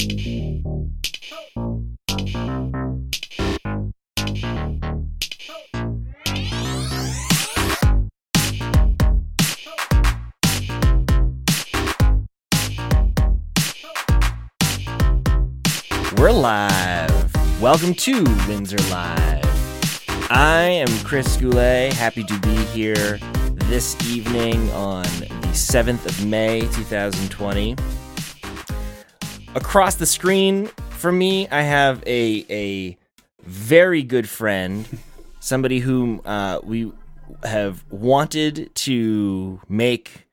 We're live. Welcome to Windsor Live. I am Chris Goulet, happy to be here this evening on the 7th of May, 2020. Across the screen from me, I have a, a very good friend, somebody whom uh, we have wanted to make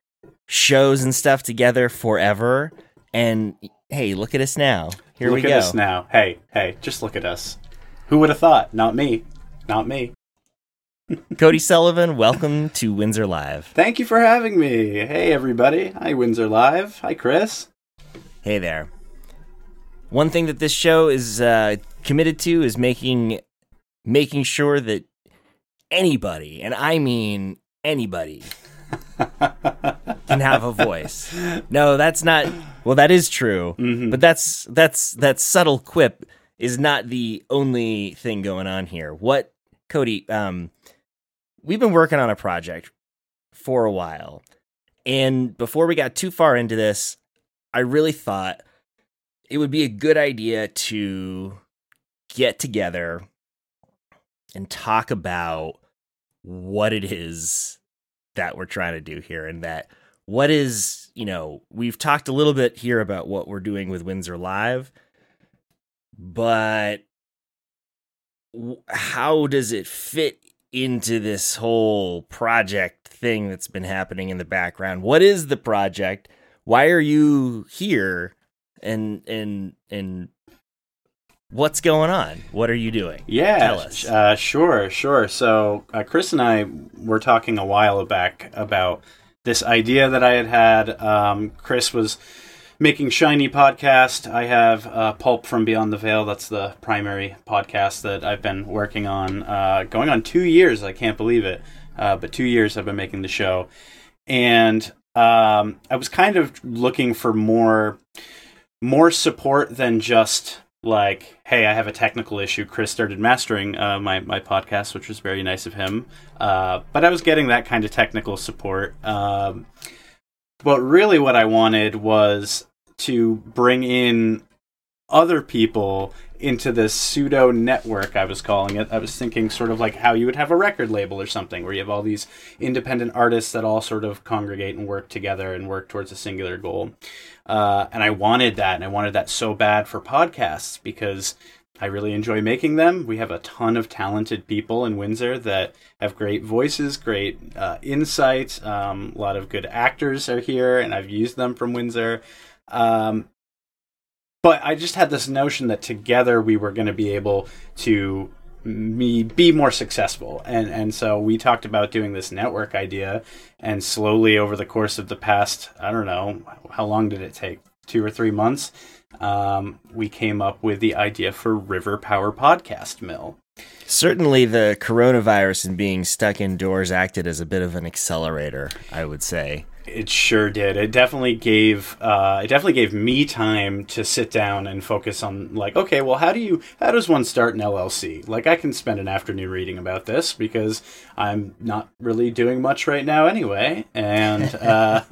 shows and stuff together forever. And hey, look at us now. Here look we at go. us now. Hey, hey, just look at us. Who would have thought? Not me. Not me. Cody Sullivan, welcome to Windsor Live. Thank you for having me. Hey, everybody. Hi, Windsor Live. Hi, Chris. Hey there. One thing that this show is uh, committed to is making making sure that anybody, and I mean anybody, can have a voice. No, that's not. Well, that is true, but that's that's that subtle quip is not the only thing going on here. What, Cody? Um, we've been working on a project for a while, and before we got too far into this, I really thought it would be a good idea to get together and talk about what it is that we're trying to do here and that what is you know we've talked a little bit here about what we're doing with windsor live but how does it fit into this whole project thing that's been happening in the background? What is the project? Why are you here and and and what's going on what are you doing Yeah, Tell us. Uh, sure, sure. So, uh, Chris and I were talking a while back about this idea that I had had. Um, Chris was making Shiny podcast. I have uh, Pulp from Beyond the Veil. That's the primary podcast that I've been working on, uh, going on two years. I can't believe it. Uh, but two years I've been making the show. And um, I was kind of looking for more more support than just like, hey, I have a technical issue. Chris started mastering uh, my my podcast, which was very nice of him. Uh, but I was getting that kind of technical support. Um, but really, what I wanted was to bring in other people into this pseudo network I was calling it. I was thinking sort of like how you would have a record label or something where you have all these independent artists that all sort of congregate and work together and work towards a singular goal. Uh, and I wanted that, and I wanted that so bad for podcasts because I really enjoy making them. We have a ton of talented people in Windsor that have great voices, great uh, insight. Um, a lot of good actors are here, and I've used them from Windsor. Um, but I just had this notion that together we were going to be able to me be more successful. And and so we talked about doing this network idea and slowly over the course of the past i don't know how long did it take? Two or three months um, we came up with the idea for river power podcast mill. Certainly the coronavirus and being stuck indoors acted as a bit of an accelerator i would say It sure did. It definitely gave uh, it definitely gave me time to sit down and focus on like, okay, well, how do you how does one start an LLC? Like, I can spend an afternoon reading about this because I'm not really doing much right now anyway, and uh,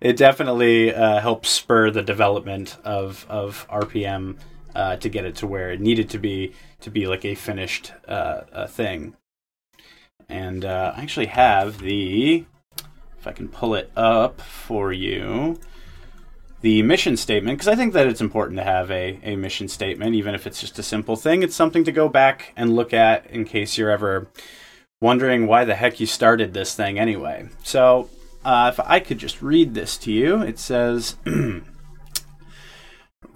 it definitely uh, helped spur the development of of RPM uh, to get it to where it needed to be to be like a finished uh, uh, thing. And uh, I actually have the if I can pull it up for you, the mission statement, because I think that it's important to have a, a mission statement, even if it's just a simple thing. It's something to go back and look at in case you're ever wondering why the heck you started this thing anyway. So, uh, if I could just read this to you, it says.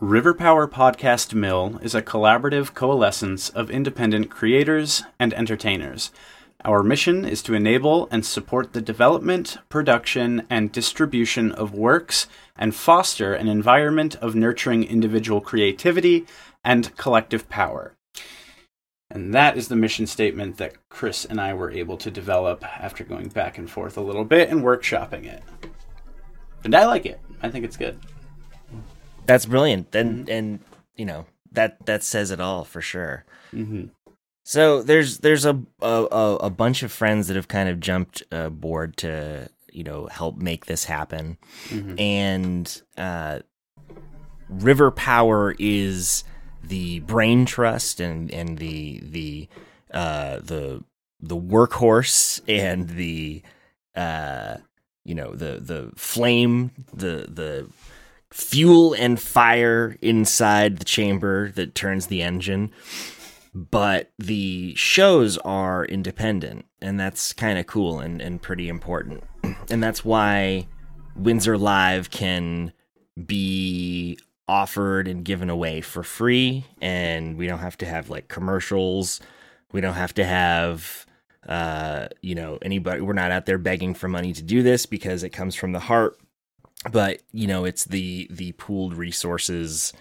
River Power Podcast Mill is a collaborative coalescence of independent creators and entertainers. Our mission is to enable and support the development, production, and distribution of works and foster an environment of nurturing individual creativity and collective power. And that is the mission statement that Chris and I were able to develop after going back and forth a little bit and workshopping it. And I like it. I think it's good. That's brilliant. Then and you know that that says it all for sure. hmm So there's there's a a, a bunch of friends that have kind of jumped aboard to you know help make this happen, Mhm. and uh, River Power is the brain trust and and the the uh, the the workhorse and the uh, you know the the flame the the fuel and fire inside the chamber that turns the engine but the shows are independent and that's kind of cool and, and pretty important. And that's why windsor live can be offered and given away for free and we don't have to have like commercials. We don't have to have uh you know anybody we're not out there begging for money to do this because it comes from the heart. But you know it's the the pooled resources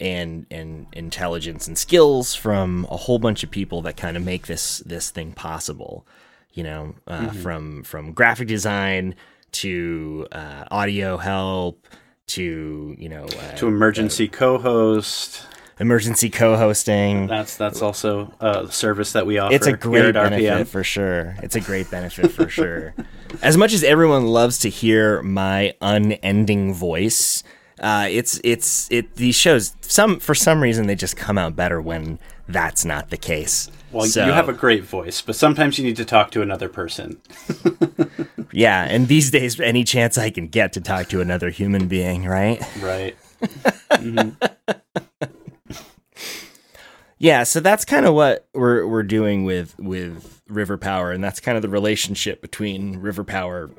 and and intelligence and skills from a whole bunch of people that kind of make this this thing possible you know uh, from from graphic design to uh, audio help to you know uh, To emergency co-host. emergency co-hosting That's that's also a service that we offer. it's a great at benefit RPM. for sure. It's a great benefit for sure. As much as everyone loves to hear my unending voice, uh, it's it's it these shows some for some reason they just come out better when that's not the case. Well, So, you have a great voice, but sometimes you need to talk to another person. yeah, and these days any chance I can get to talk to another human being, right? Right. Yeah, so that's kind of what we're we're doing with with River Power, and that's kind of the relationship between River Power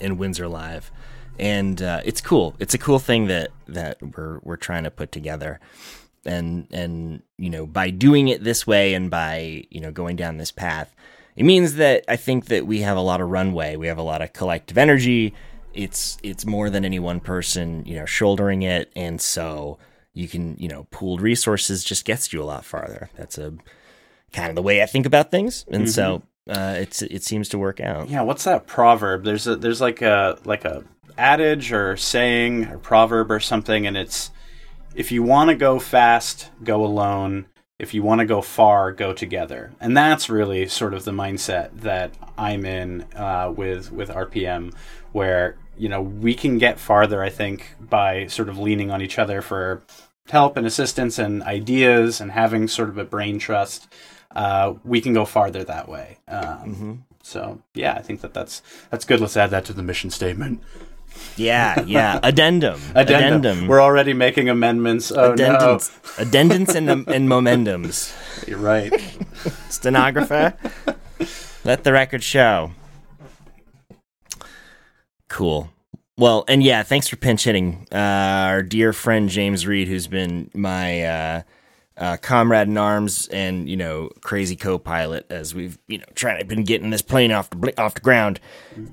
and Windsor Live, and uh, it's cool. It's a cool thing that that we're we're trying to put together, and and you know by doing it this way and by you know going down this path, it means that I think that we have a lot of runway. We have a lot of collective energy. It's it's more than any one person you know shouldering it, and so you can you know pooled resources just gets you a lot farther that's a kind of the way i think about things and so uh, it's it seems to work out Yeah, what's that proverb? There's a there's like a like a adage or saying or proverb or something, and it's if you want to go fast, go alone. If you want to go far, go together. And that's really sort of the mindset that I'm in uh, with with RPM, where you know we can get farther. I think by sort of leaning on each other for help and assistance and ideas and having sort of a brain trust. Uh, we can go farther that way. Um, so yeah, I think that that's that's good. Let's add that to the mission statement. Yeah yeah. Addendum. Addendum. We're already making amendments. Oh addendums. Addendums and, and momentums. You're right. stenographer let the record show. Cool. Well and yeah thanks for pinch hitting uh, our dear friend james reed who's been my uh, uh, comrade in arms and you know crazy co-pilot as we've you know trying to been getting this plane off the bl- off the ground.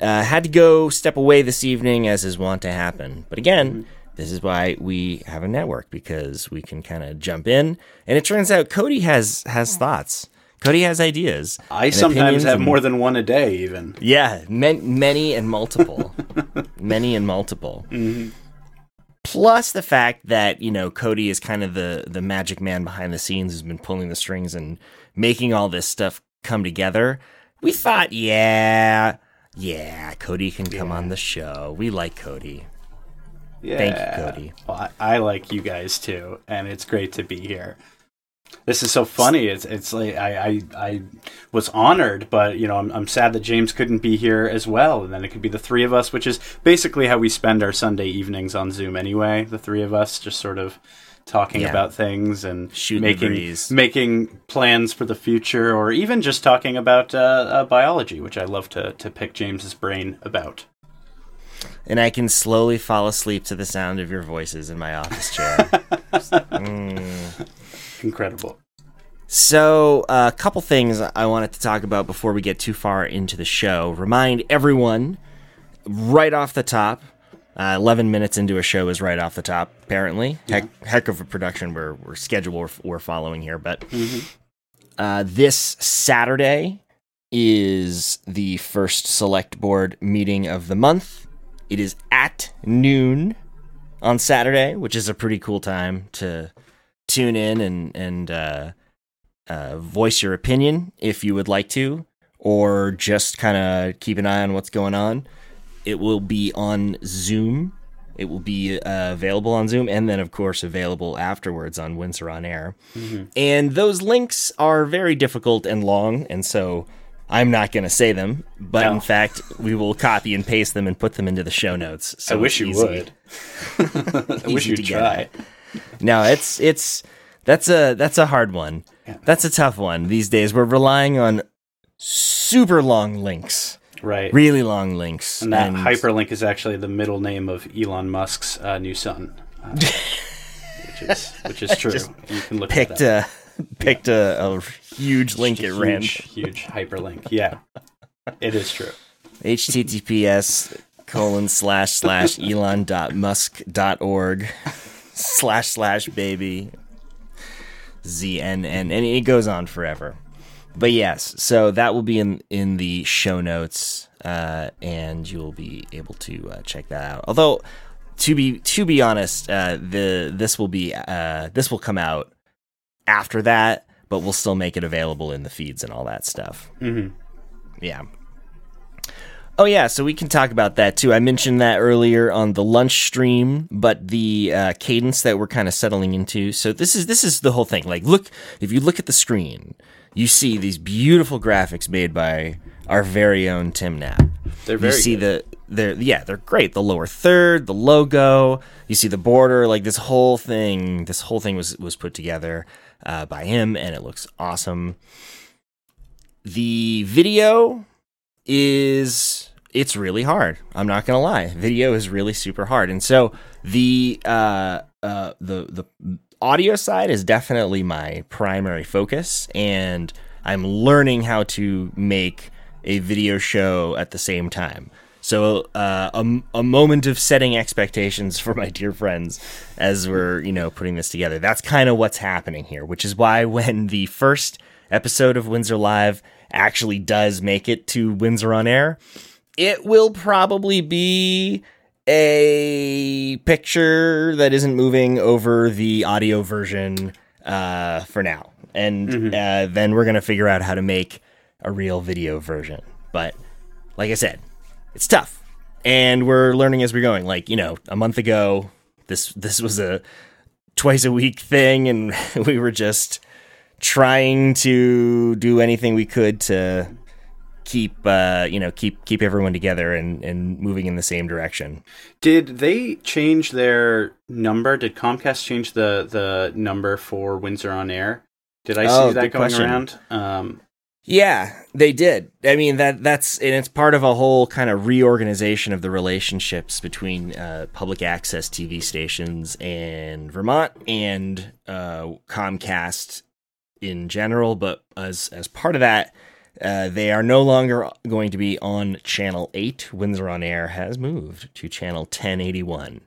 Uh, had to go step away this evening as is wont to happen. But again this is why we have a network because we can kind of jump in. And it turns out cody has has thoughts. Cody has ideas I sometimes have and- more than one a day, even. yeah, man, many and multiple, many and multiple. Plus the fact that you know Cody is kind of the the magic man behind the scenes, who's been pulling the strings and making all this stuff come together. We thought, yeah, yeah, Cody can come on the show. We like Cody. Yeah. Thank you, Cody. Well, I, I like you guys too, and it's great to be here. This is so funny. It's it's like I I, I was honored, but you know I'm I'm sad that James couldn't be here as well, and then it could be the three of us, which is basically how we spend our Sunday evenings on Zoom anyway. The three of us just sort of talking Yeah. about things and Shooting making making plans for the future, or even just talking about uh, uh, biology, which I love to to pick James's brain about. And I can slowly fall asleep to the sound of your voices in my office chair. Mm. Incredible. So, uh, a couple things I wanted to talk about before we get too far into the show. Remind everyone right off the top. Uh, Eleven minutes into a show is right off the top. Apparently, heck, heck of a production we're, we're schedule we're, we're following here. But uh, this Saturday is the first select board meeting of the month. It is at noon on Saturday, which is a pretty cool time to tune in and and uh, uh, voice your opinion if you would like to, or just kind of keep an eye on what's going on. It will be on Zoom. It will be uh, available on Zoom, and then of course available afterwards on Windsor on Air. And those links are very difficult and long, and so I'm not going to say them. But No. in fact, we will copy and paste them and put them into the show notes. So I wish you easy. would. I wish you'd get try. No, it's it's that's a that's a hard one. Yeah. That's a tough one these days. We're relying on super long links, Right. really long links, and that hyperlink is actually the middle name of Elon Musk's uh, new son, uh, which is which is true. You can look picked a picked a, a huge link at random. huge, huge hyperlink. Yeah, it is true. https colon slash slash elon dot musk dot org slash slash baby znn and it goes on forever. But yes so that will be in in the show notes uh, and you'll be able to uh, check that out. Although to be to be honest uh, the this will be uh, this will come out after that but we'll still make it available in the feeds and all that stuff. Hmm yeah. Oh yeah, so we can talk about that too. I mentioned that earlier on the lunch stream, but the uh, cadence that we're kind of settling into. So this is this is the whole thing. Like, look if you look at the screen, you see these beautiful graphics made by our very own Tim Knapp. They're very you see good. the they're yeah they're great. The lower third, the logo, you see the border. Like this whole thing, this whole thing was was put together uh, by him, and it looks awesome. The video is it's really hard. I'm not gonna lie. Video is really super hard, and so the uh, uh, the the audio side is definitely my primary focus, and I'm learning how to make a video show at the same time. So uh, a, a moment of setting expectations for my dear friends as we're you know putting this together. That's kind of what's happening here, which is why when the first episode of Windsor Live actually does make it to Windsor on Air, it will probably be a picture that isn't moving over the audio version uh, for now. And uh, then we're going to figure out how to make a real video version. But like I said, it's tough. And we're learning as we're going. Like, you know, a month ago, this this was a twice a week thing and we were just trying to do anything we could to keep uh, you know keep keep everyone together and and moving in the same direction. Did they change their number? Did Comcast change the the number for Windsor on Air? Did I Oh, see that going question. around? Um, Yeah, they did. I mean that that's and it's part of a whole kind of reorganization of the relationships between uh, public access TV stations in Vermont and uh, Comcast in general. But as as part of that, uh, they are no longer going to be on Channel Eight. Windsor on Air has moved to Channel 1081,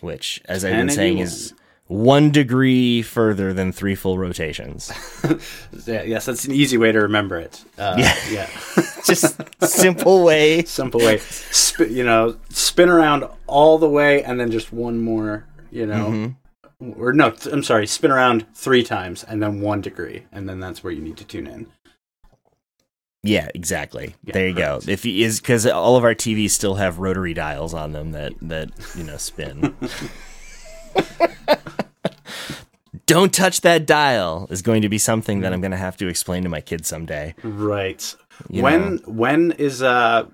which, as I've been saying, is one degree further than three full rotations. yeah, yes, that's an easy way to remember it. Uh, Yeah. yeah. Just simple way. Simple way. Sp- you know, spin around all the way and then just one more, you know. Mm-hmm. Or no, th- I'm sorry, spin around three times and then one degree. And then that's where you need to tune in. Yeah, exactly. Yeah, there you correct. go. If he is because all of our TVs still have rotary dials on them that that you know spin. Don't touch that dial is going to be something that I'm going to have to explain to my kids someday. Right. You when know. when is uh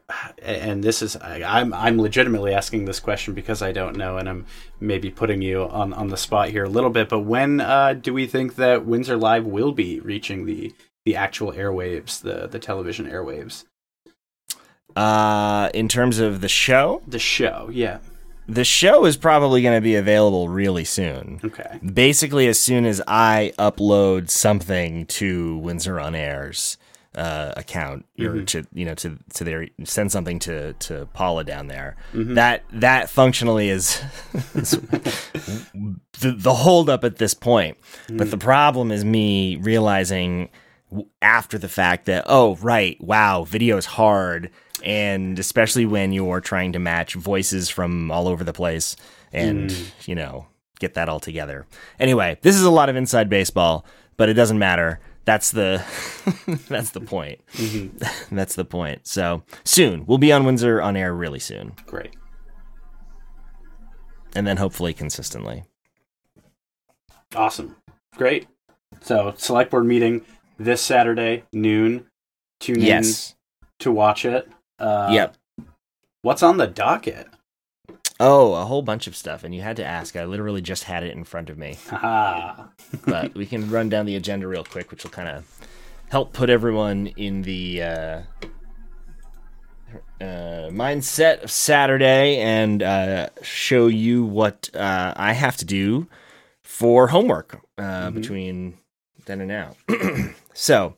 and this is I, I'm I'm legitimately asking this question because I don't know and I'm maybe putting you on on the spot here a little bit but when uh do we think that Windsor Live will be reaching the the actual airwaves the the television airwaves Uh, in terms of the show, the show yeah the show is probably going to be available really soon. okay Basically, as soon as I upload something to Windsor on Air's uh, account, or mm-hmm. to you know to to their send something to to Paula down there, mm-hmm. that that functionally is, is the the holdup at this point. But the mm. problem is me realizing after the fact that oh right wow video is hard and especially when you're trying to match voices from all over the place and mm. you know get that all together. Anyway, this is a lot of inside baseball, but it doesn't matter. That's the that's the point. that's the point. So soon we'll be on Windsor on air really soon, Great. and then hopefully consistently. Awesome. Great. So, select board meeting this Saturday, noon. Tune Yes. in to watch it. Uh, yep. What's on the docket? Oh, a whole bunch of stuff, and you had to ask. I literally just had it in front of me. But we can run down the agenda real quick, which will kind of help put everyone in the uh, uh, mindset of Saturday and uh, show you what uh, I have to do for homework uh, between then and now. so,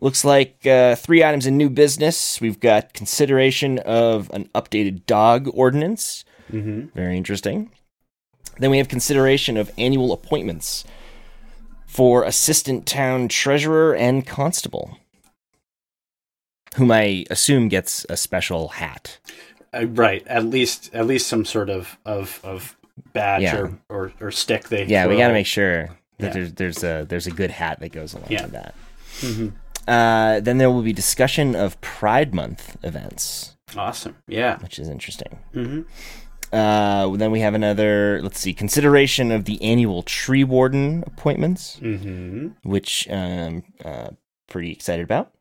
looks like uh, three items in new business. We've got consideration of an updated dog ordinance. Hmm Very interesting. Then we have consideration of annual appointments for assistant town treasurer and constable, whom I assume gets a special hat. Uh, right. At least, at least some sort of of of badge Yeah. or, or or stick. They Yeah, we got to make sure that Yeah. there's there's a there's a good hat that goes along Yeah. with that. Mhm. Uh, then there will be discussion of Pride Month events, Awesome. Yeah. which is interesting. hmm Uh, then we have another. Let's see, consideration of the annual tree warden appointments. hmm which um uh, pretty excited about.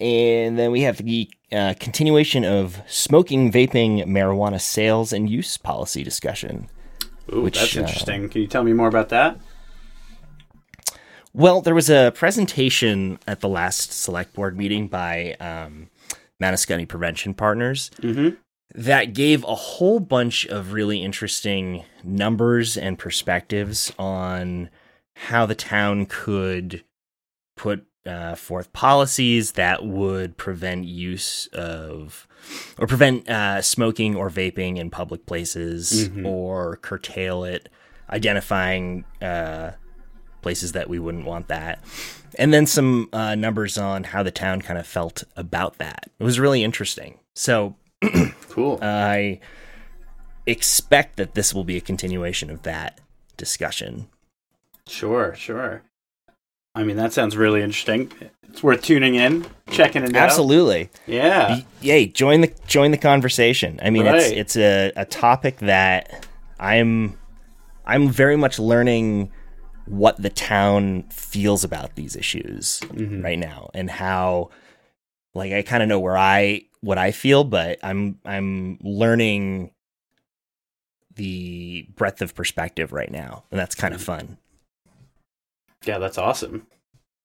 And then we have the uh, continuation of smoking, vaping, marijuana sales and use policy discussion. Ooh, Which, that's uh, interesting. Can you tell me more about that? Well, there was a presentation at the last select board meeting by um, Mount Ascutney Prevention Partners hmm that gave a whole bunch of really interesting numbers and perspectives on how the town could put uh, forth policies that would prevent use of or prevent uh, smoking or vaping in public places Mhm. or curtail it, identifying uh, places that we wouldn't want that. And then some uh, numbers on how the town kind of felt about that. It was really interesting. So Cool. I expect that this will be a continuation of that discussion. Sure, sure. I mean, that sounds really interesting. It's worth tuning in, checking it out. Absolutely. Yeah. Yay, join the join the conversation. I mean, it's Right. it's a, a topic that I'm I'm very much learning what the town feels about these issues Mhm. right now and how like I kind of know where I what I feel, but I'm I'm learning the breadth of perspective right now, and that's kind of fun. Yeah, that's awesome.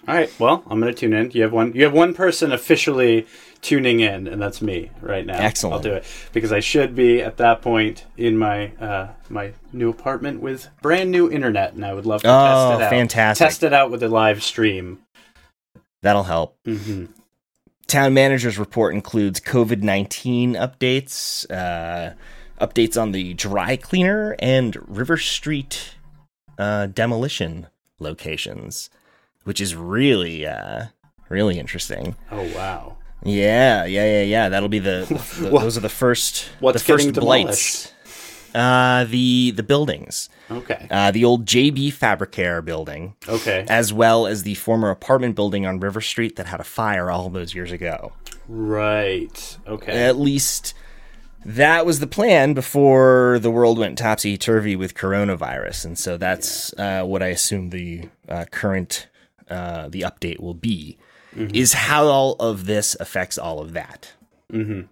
All right. Well, I'm going to tune in. You have one. You have one person officially tuning in, and that's me right now. Excellent. I'll do it because I should be at that point in my uh, my new apartment with brand new internet, and I would love to Oh, test it out. fantastic. Test it out with a live stream. That'll help. hmm Town manager's report includes COVID 19 updates, uh, updates on the dry cleaner, and River Street uh, demolition locations, which is really, uh, really interesting. Oh wow. Yeah, yeah, yeah, yeah. That'll be the, the- those are the first what's the first getting blights. Uh, the the buildings, Okay. uh, the old JB Fabricare building, Okay. as well as the former apartment building on River Street that had a fire all those years ago. Right. Okay. At least that was the plan before the world went topsy turvy with coronavirus, and so that's uh, what I assume the uh, current uh, the update will be. Is how all of this affects all of that, hmm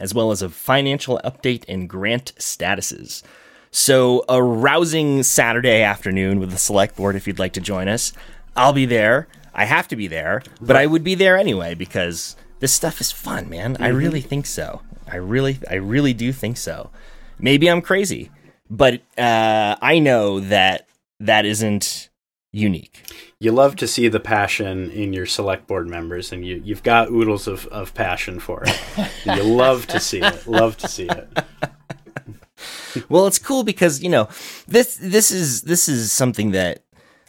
as well as a financial update and grant statuses. So a rousing Saturday afternoon with the select board. If you'd like to join us, I'll be there. I have to be there, but I would be there anyway because this stuff is fun, man. I really think so. I really, I really do think so. Maybe I'm crazy, but uh, I know that that isn't unique. You love to see the passion in your select board members, and you you've got oodles of, of passion for it. You love to see it. Love to see it. Well, it's cool because you know this this is this is something that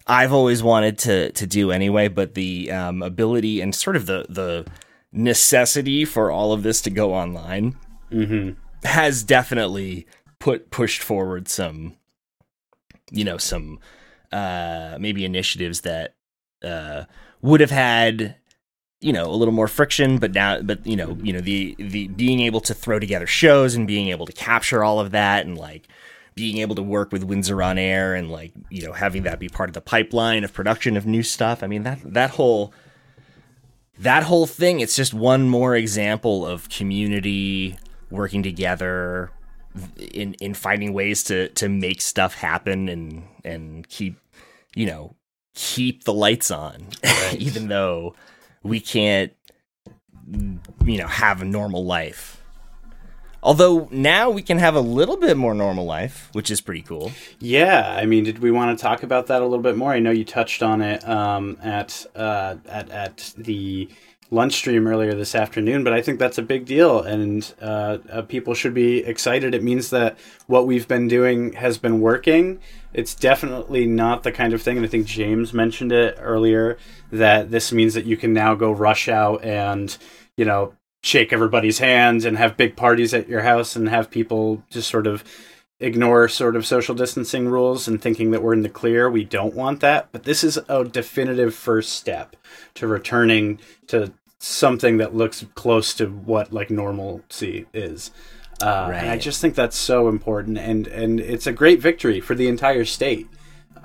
I've always wanted to to do anyway. But the um, ability and sort of the the necessity for all of this to go online hmm has definitely put pushed forward some, you know, some uh, maybe initiatives that uh, would have had you know a little more friction but now but you know you know the the being able to throw together shows and being able to capture all of that and like being able to work with Windsor on air and like you know having that be part of the pipeline of production of new stuff. I mean that that whole that whole thing it's just one more example of community working together in in finding ways to to make stuff happen and and keep you know keep the lights on right. even though we can't you know have a normal life. Although now we can have a little bit more normal life which is pretty cool. Yeah i mean did we want to talk about that a little bit more? I know you touched on it um, at uh, at at the lunch stream earlier this afternoon, but I think that's a big deal, and uh, uh, people should be excited. It means that what we've been doing has been working. It's definitely not the kind of thing, and I think James mentioned it earlier that this means that you can now go rush out and you know shake everybody's hands and have big parties at your house and have people just sort of ignore sort of social distancing rules and thinking that we're in the clear. We don't want that, but this is a definitive first step to returning to something that looks close to what like normalcy is. Uh, right. And I just think that's so important, and and it's a great victory for the entire state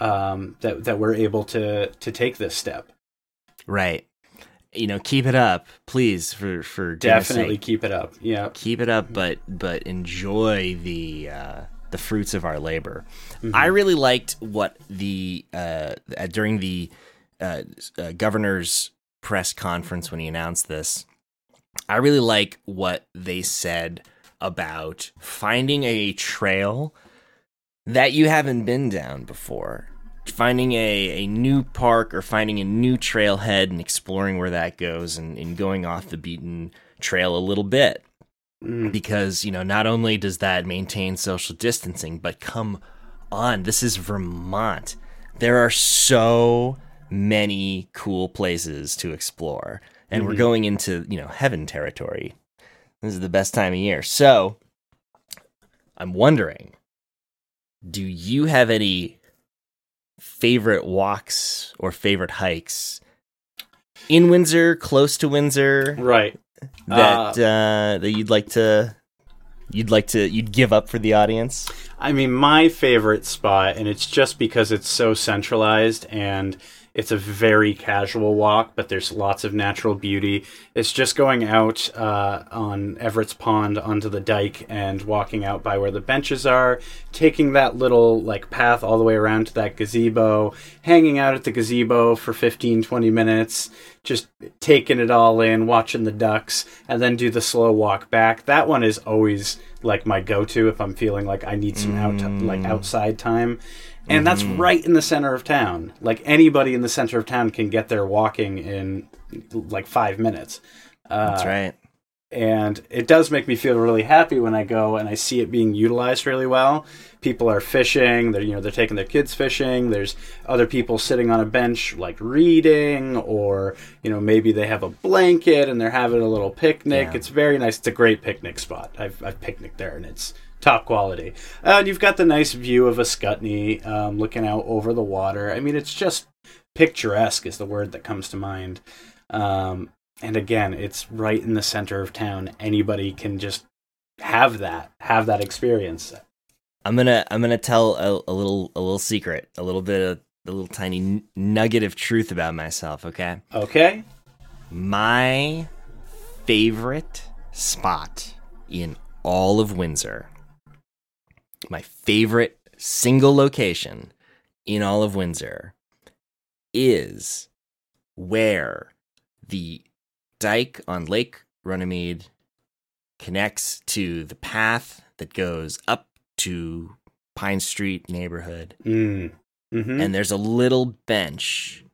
um, that that we're able to to take this step. Right. You know, keep it up, please. For for definitely keep it up. Yeah, keep it up, but but enjoy the uh, the fruits of our labor. Mm-hmm. I really liked what the uh, during the uh, uh governor's press conference when he announced this, I really like what they said about finding a trail that you haven't been down before. Finding a, a new park or finding a new trailhead and exploring where that goes and, and going off the beaten trail a little bit. Mm. Because, you know, not only does that maintain social distancing, but come on, this is Vermont. There are so many cool places to explore. And mm-hmm. we're going into, you know, heaven territory. This is the best time of year. So I'm wondering do you have any favorite walks or favorite hikes in Windsor, close to Windsor? Right. That uh, uh, that you'd like to you'd like to you'd give up for the audience? I mean, my favorite spot and it's just because it's so centralized and it's a very casual walk, but there's lots of natural beauty. It's just going out uh, on Evarts Pond onto the dike and walking out by where the benches are, taking that little like path all the way around to that gazebo, hanging out at the gazebo for 15, 20 minutes, just taking it all in, watching the ducks, and then do the slow walk back. That one is always like my go-to if I'm feeling like I need some out like mm. outside time and mm-hmm. that's right in the center of town. Like anybody in the center of town can get there walking in like five minutes. Uh, that's right. And it does make me feel really happy when I go and I see it being utilized really well. People are fishing. They're you know they're taking their kids fishing. There's other people sitting on a bench like reading, or you know maybe they have a blanket and they're having a little picnic. Yeah. It's very nice. It's a great picnic spot. I've I've picnicked there and it's top quality. Uh, and you've got the nice view of Ascutney um, looking out over the water. I mean, it's just picturesque is the word that comes to mind. Um, and again, it's right in the center of town. Anybody can just have that, have that experience. I'm gonna I'm gonna tell a, a little a little secret, a little bit of a little tiny nugget of truth about myself. Okay. Okay. My favorite spot in all of Windsor my favorite single location in all of Windsor is where the dike on Lake Runnymede connects to the path that goes up to Pine Street neighborhood. Mm. Mm-hmm. And there's a little bench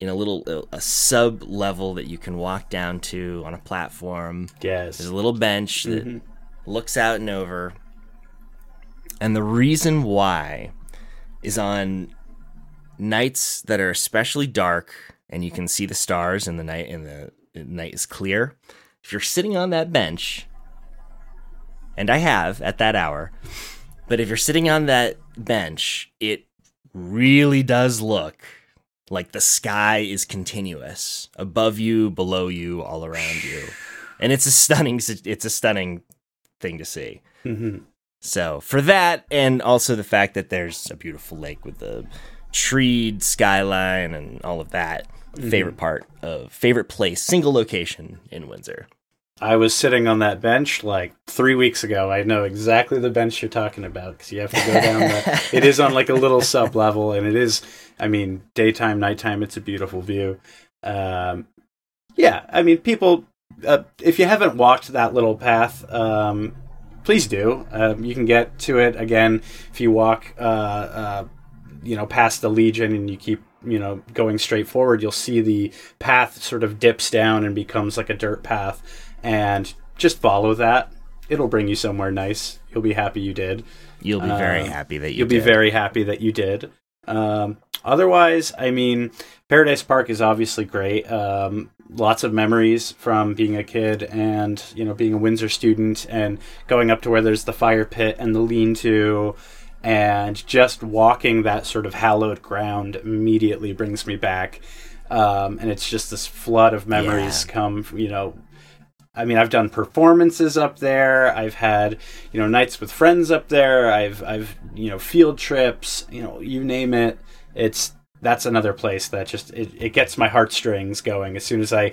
in a little a sub level that you can walk down to on a platform. Yes. There's a little bench that mm-hmm. looks out and over and the reason why is on nights that are especially dark and you can see the stars and the night and the, night is clear. If you're sitting on that bench, and I have at that hour, But if you're sitting on that bench, it really does look like the sky is continuous above you, below you, all around you. And it's a stunning it's a stunning thing to see. hmm So, for that and also the fact that there's a beautiful lake with the treed skyline and all of that, favorite part of favorite place, single location in Windsor. I was sitting on that bench like three weeks ago. I know exactly the bench you're talking about because you have to go down. it is on like a little sub level, and it is. I mean, daytime, nighttime, it's a beautiful view. Um, yeah, I mean, people. Uh, if you haven't walked that little path, um, please do. Um, you can get to it again if you walk. Uh, uh, you know, past the Legion, and you keep you know going straight forward. You'll see the path sort of dips down and becomes like a dirt path and just follow that. It'll bring you somewhere nice. You'll be happy you did. You'll be very Uh, happy that you You'll be did. very happy that you did. Um, otherwise, I mean, Paradise Park is obviously great. Um, lots of memories from being a kid and you know being a Windsor student and going up to where there's the fire pit and the lean-to and just walking that sort of hallowed ground immediately brings me back. Um, and it's just this flood of memories Yeah. come, you know, I mean, I've done performances up there. I've had, you know, nights with friends up there. I've, I've, you know, field trips. You know, you name it. It's that's another place that just it, it gets my heartstrings going as soon as I,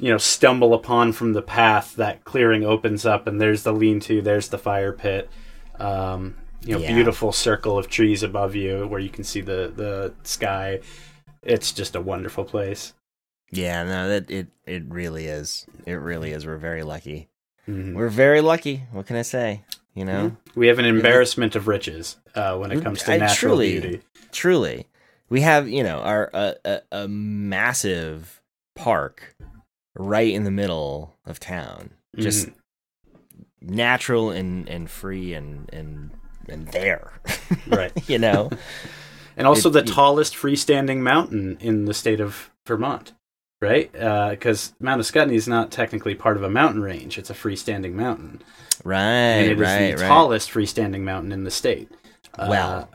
you know, stumble upon from the path that clearing opens up and there's the lean-to, there's the fire pit. Um, you know, Yeah. beautiful circle of trees above you where you can see the the sky. It's just a wonderful place. Yeah, no, that it it really is. It really is. We're very lucky. Mhm. We're very lucky. What can I say? You know, We have an embarrassment of riches uh, when it Mm, comes to I natural truly- beauty. truly, we have you know our a, a, a massive park right in the middle of town, just Mhm. natural and and free and and and there. Right. you know, and also It- the it- tallest freestanding mountain in the state of Vermont, right? Because Mount Ascutney is not technically part of a mountain range; it's a freestanding mountain, right, and it is right, the right. tallest freestanding mountain in the state. Uh, Well.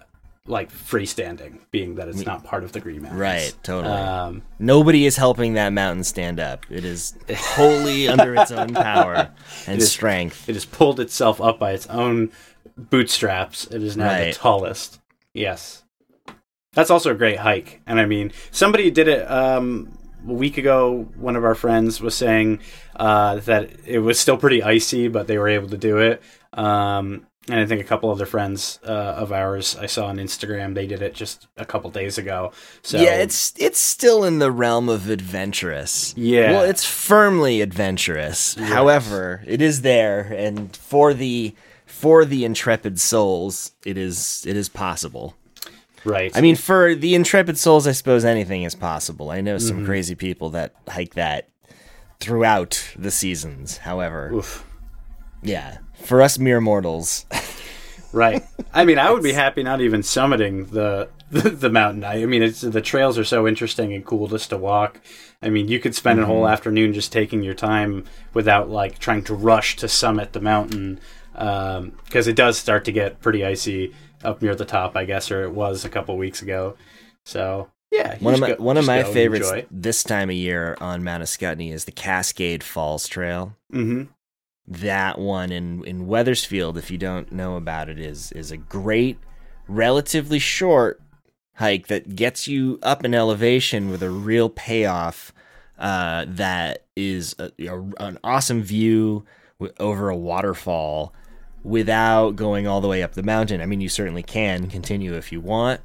Like freestanding, being that it's not part of the Green Mountains, Right, totally. Um, Nobody is helping that mountain stand up. It is wholly under its own power and is- strength. it has pulled itself up by its own bootstraps. It is now the tallest. Yes. That's also a great hike. And I mean, somebody did it um, a week ago. One of our friends was saying uh, that it was still pretty icy, but they were able to do it. Um, and I think a couple other friends uh, of ours I saw on Instagram, they did it just a couple days ago. So yeah, it's it's still in the realm of adventurous. Yeah. Well, it's firmly adventurous. However, it is there and for the for the intrepid souls, it is it is possible. right. I mean, for the intrepid souls, I suppose anything is possible. I know Mm-hmm. some crazy people that hike that throughout the seasons. However, Oof. yeah, for us mere mortals, Right. I mean, I would be happy not even summiting the the, the mountain. I, I mean, it's the trails are so interesting and cool just to walk. I mean, you could spend a whole afternoon just taking your time without like trying to rush to summit the mountain because it does start to get pretty icy up near the top, I guess, or it was a couple weeks ago. So yeah, one of my go- one of my favorites this time of year on Mount Ascutney is the Cascade Falls Trail. Mhm. That one in in Weathersfield, if you don't know about it, is is a great, relatively short hike that gets you up in elevation with a real payoff. Uh, that is a, a- an awesome view w- over a waterfall without going all the way up the mountain. I mean, you certainly can continue if you want,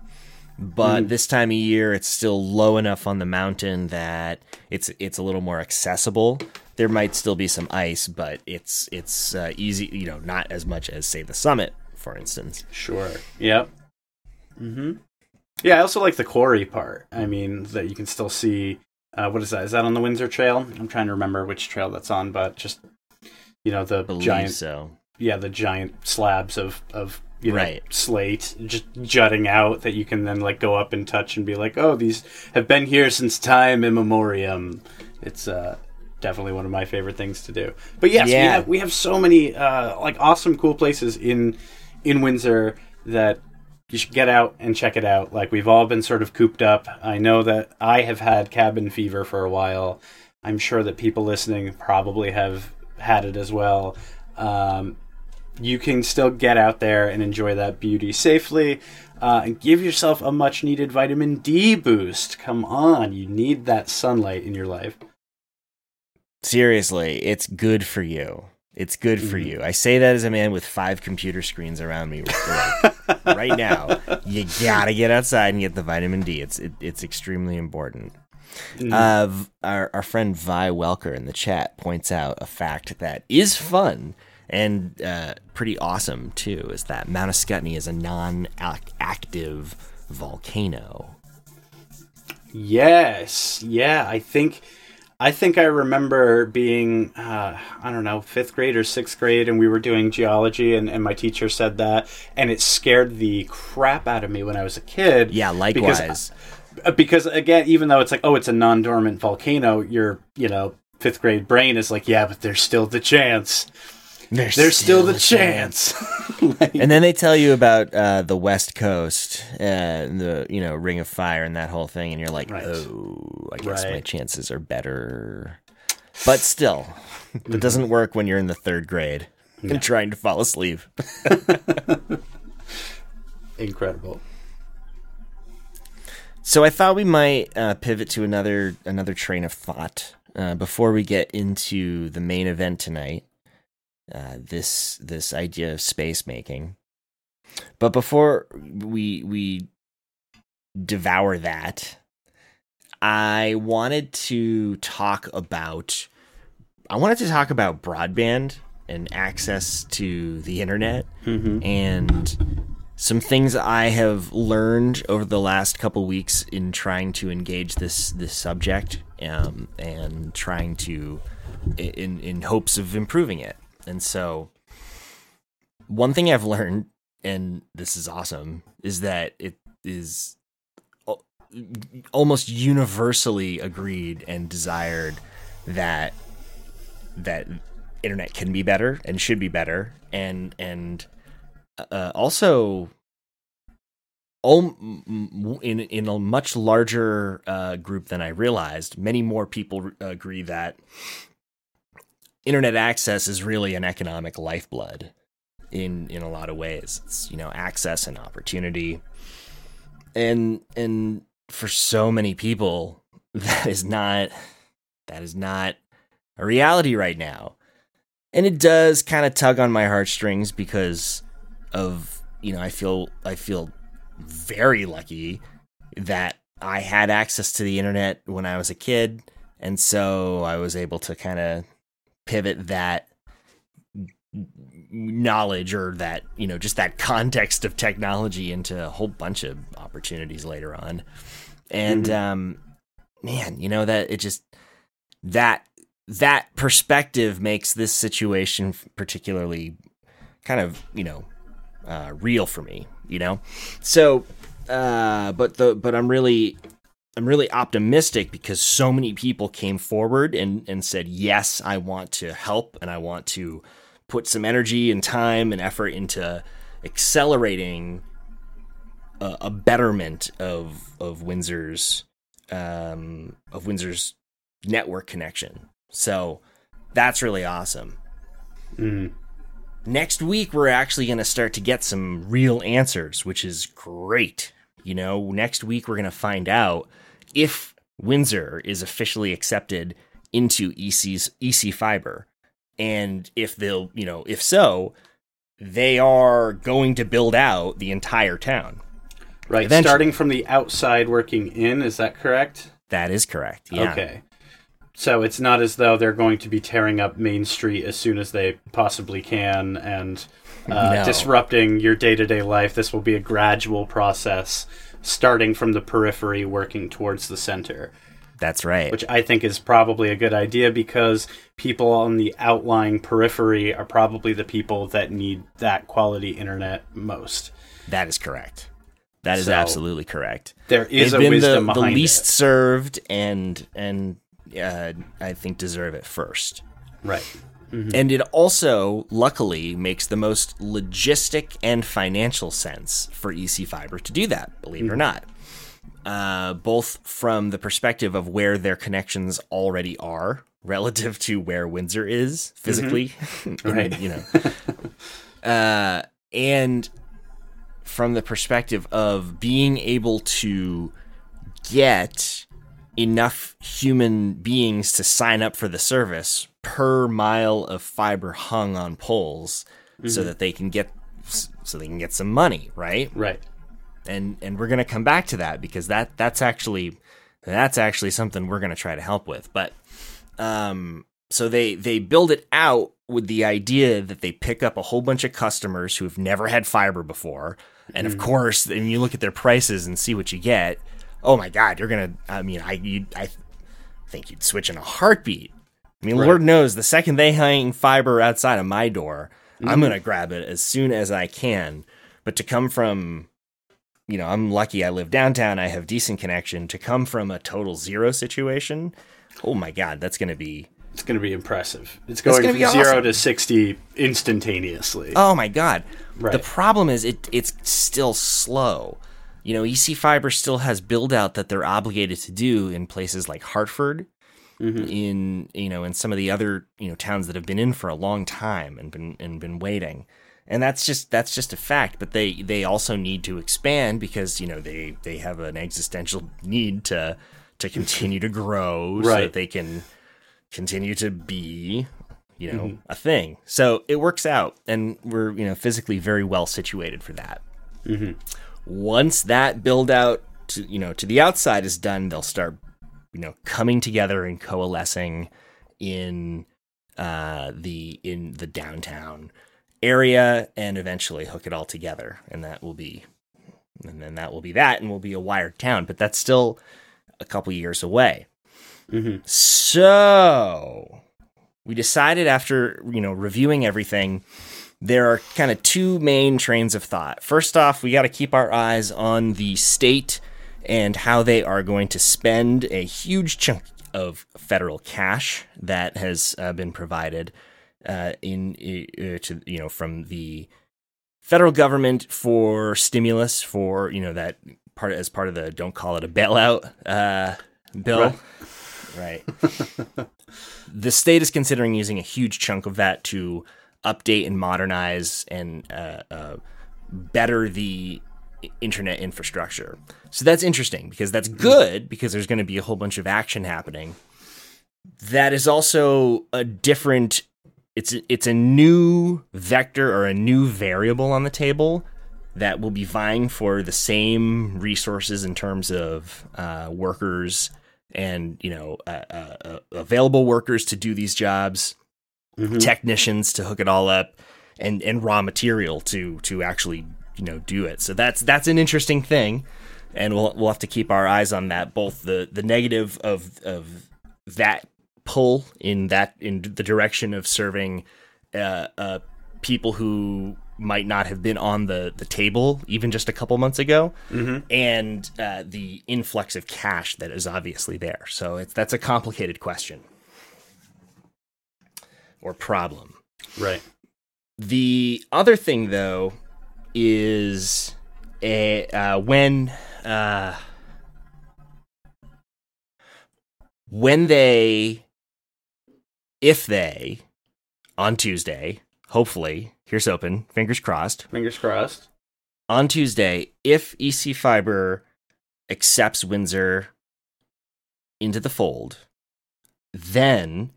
but this time of year it's still low enough on the mountain that it's it's a little more accessible. There might still be some ice, but it's it's uh, easy, you know, not as much as say the summit, for instance. Sure. Yep. hmm Yeah, I also like the quarry part. I mean, that you can still see. Uh, what is that? Is that on the Windsor Trail? I'm trying to remember which trail that's on, but just you know the Believe giant, so. yeah, the giant slabs of of you know Right. slate just jutting out that you can then like go up and touch and be like, oh, these have been here since time immemorium. It's uh definitely one of my favorite things to do. But yes, we have we have so many uh, like awesome, cool places in in Windsor that you should get out and check it out. Like we've all been sort of cooped up. I know that I have had cabin fever for a while. I'm sure that people listening probably have had it as well. Um, you can still get out there and enjoy that beauty safely uh, and give yourself a much needed vitamin D boost. Come on, you need that sunlight in your life. Seriously, it's good for you. It's good for Mhm. you. I say that as a man with five computer screens around me like, right now. You gotta get outside and get the vitamin D. It's it, it's extremely important. Mm. Uh, our our friend Vi Welker in the chat points out a fact that is fun and uh, pretty awesome too. Is that Mount Ascutney is a non-active volcano. Yes, yeah. I think, I think I remember being, uh, I don't know, fifth grade or sixth grade, and we were doing geology, and, and my teacher said that, and it scared the crap out of me when I was a kid. Yeah, Because- likewise. Uh, because again, even though it's like, oh, it's a non-dormant volcano, your, you know, fifth grade brain is like, yeah, but there's still the chance. There's still, the a chance. Like- And then they tell you about uh, the West Coast, uh, and the you know Ring of Fire, and that whole thing, and you're like, Right. oh, I guess my chances are better. But still, Mm-hmm. it doesn't work when you're in the third grade and trying to fall asleep. Incredible. So I thought we might uh, pivot to another another train of thought uh, before we get into the main event tonight. Uh, this this idea of space making, but before we we devour that, I wanted to talk about I wanted to talk about broadband and access to the internet Mm-hmm. and some things I have learned over the last couple weeks in trying to engage this this subject um, and trying to in in hopes of improving it. And so, one thing I've learned, and this is awesome, is that it is almost universally agreed and desired that that internet can be better and should be better. And and uh, also al- in in a much larger uh, group than I realized, many more people agree that internet access is really an economic lifeblood in in a lot of ways. It's you know access and opportunity, and and for so many people that is not that is not a reality right now. And it does kind of tug on my heartstrings because of you know I feel I feel very lucky that I had access to the internet when I was a kid, and so I was able to kind of pivot that knowledge or that you know just that context of technology into a whole bunch of opportunities later on and Mhm. um man you know that it just that that perspective makes this situation particularly kind of you know uh, real for me you know so uh but the but i'm really i'm really optimistic because so many people came forward and and said yes i want to help and i want to put some energy and time and effort into accelerating a, a betterment of of windsor's um of windsor's network connection. So that's really awesome. Mm. next week we're actually going to start to get some real answers which is great. You know next week we're going to find out if windsor is officially accepted into EC's EC fiber and if they'll you know if so they are going to build out the entire town Right. Eventually. Starting from the outside working in, is that correct? that is correct yeah Okay. So it's not as though they're going to be tearing up Main Street as soon as they possibly can and uh, No. disrupting your day to day life. This will be a gradual process, starting from the periphery, working towards the center, that's right which I think is probably a good idea because people on the outlying periphery are probably the people that need that quality internet most. that is correct that is So, absolutely correct There is They've a been wisdom the, the least it. served and and uh, I think deserve it first. Right. And it also, luckily, makes the most logistic and financial sense for EC Fiber to do that, believe it or not. Uh, both from the perspective of where their connections already are relative to where Windsor is physically, Right. you know, uh, and from the perspective of being able to get enough human beings to sign up for the service per mile of fiber hung on poles so that they can get so they can get some money, right? Right. And and we're going to come back to that because that that's actually that's actually something we're going to try to help with. But um so they they build it out with the idea that they pick up a whole bunch of customers who have never had fiber before. And of course, then you look at their prices and see what you get. Oh my god, you're going to I mean, I you I think you'd switch in a heartbeat. I mean, Lord knows the second they hang fiber outside of my door, I'm mm-hmm. going to grab it as soon as I can. But to come from, you know, I'm lucky I live downtown, I have decent connection. To come from a total zero situation, oh my God, that's going to be, It's going to be impressive. It's going gonna from be zero to 60 instantaneously. oh my God. Right. The problem is it it's still slow. You know, EC Fiber still has build out that they're obligated to do in places like Hartford, Mm-hmm. in you know, in some of the other you know towns that have been in for a long time and been and been waiting, and that's just that's just a fact. But they they also need to expand because you know they they have an existential need to to continue to grow so that they can continue to be you know mm-hmm. a thing. So it works out, and we're you know physically very well situated for that. Mm-hmm. Once that build out to you know to the outside is done they'll start you know coming together and coalescing in uh the in the downtown area and eventually hook it all together. And that will be and then that will be that and will be a wired town but that's still a couple years away. So we decided after you know reviewing everything there are kind of two main trains of thought. First off, we got to keep our eyes on the state and how they are going to spend a huge chunk of federal cash that has uh, been provided uh, in uh, to you know from the federal government for stimulus for you know that part as part of the don't call it a bailout uh, bill. Right. the state is considering using a huge chunk of that to update and modernize and uh, uh, better the internet infrastructure. So that's interesting because that's good because there's going to be a whole bunch of action happening. That is also a different. It's it's a new vector or a new variable on the table that will be vying for the same resources in terms of uh, workers and you know uh, uh, uh, available workers to do these jobs technicians to hook it all up and and raw material to to actually you know do it so that's that's an interesting thing and we'll we'll have to keep our eyes on that both the the negative of of that pull in that in the direction of serving uh, uh people who might not have been on the the table even just a couple months ago and uh, the influx of cash that is obviously there so it's that's a complicated question or problem. Right. The other thing, though, is a, uh, when uh, when they, if they, on Tuesday, hopefully, here's open, fingers crossed, Fingers crossed. on Tuesday, if EC Fiber accepts Windsor into the fold, then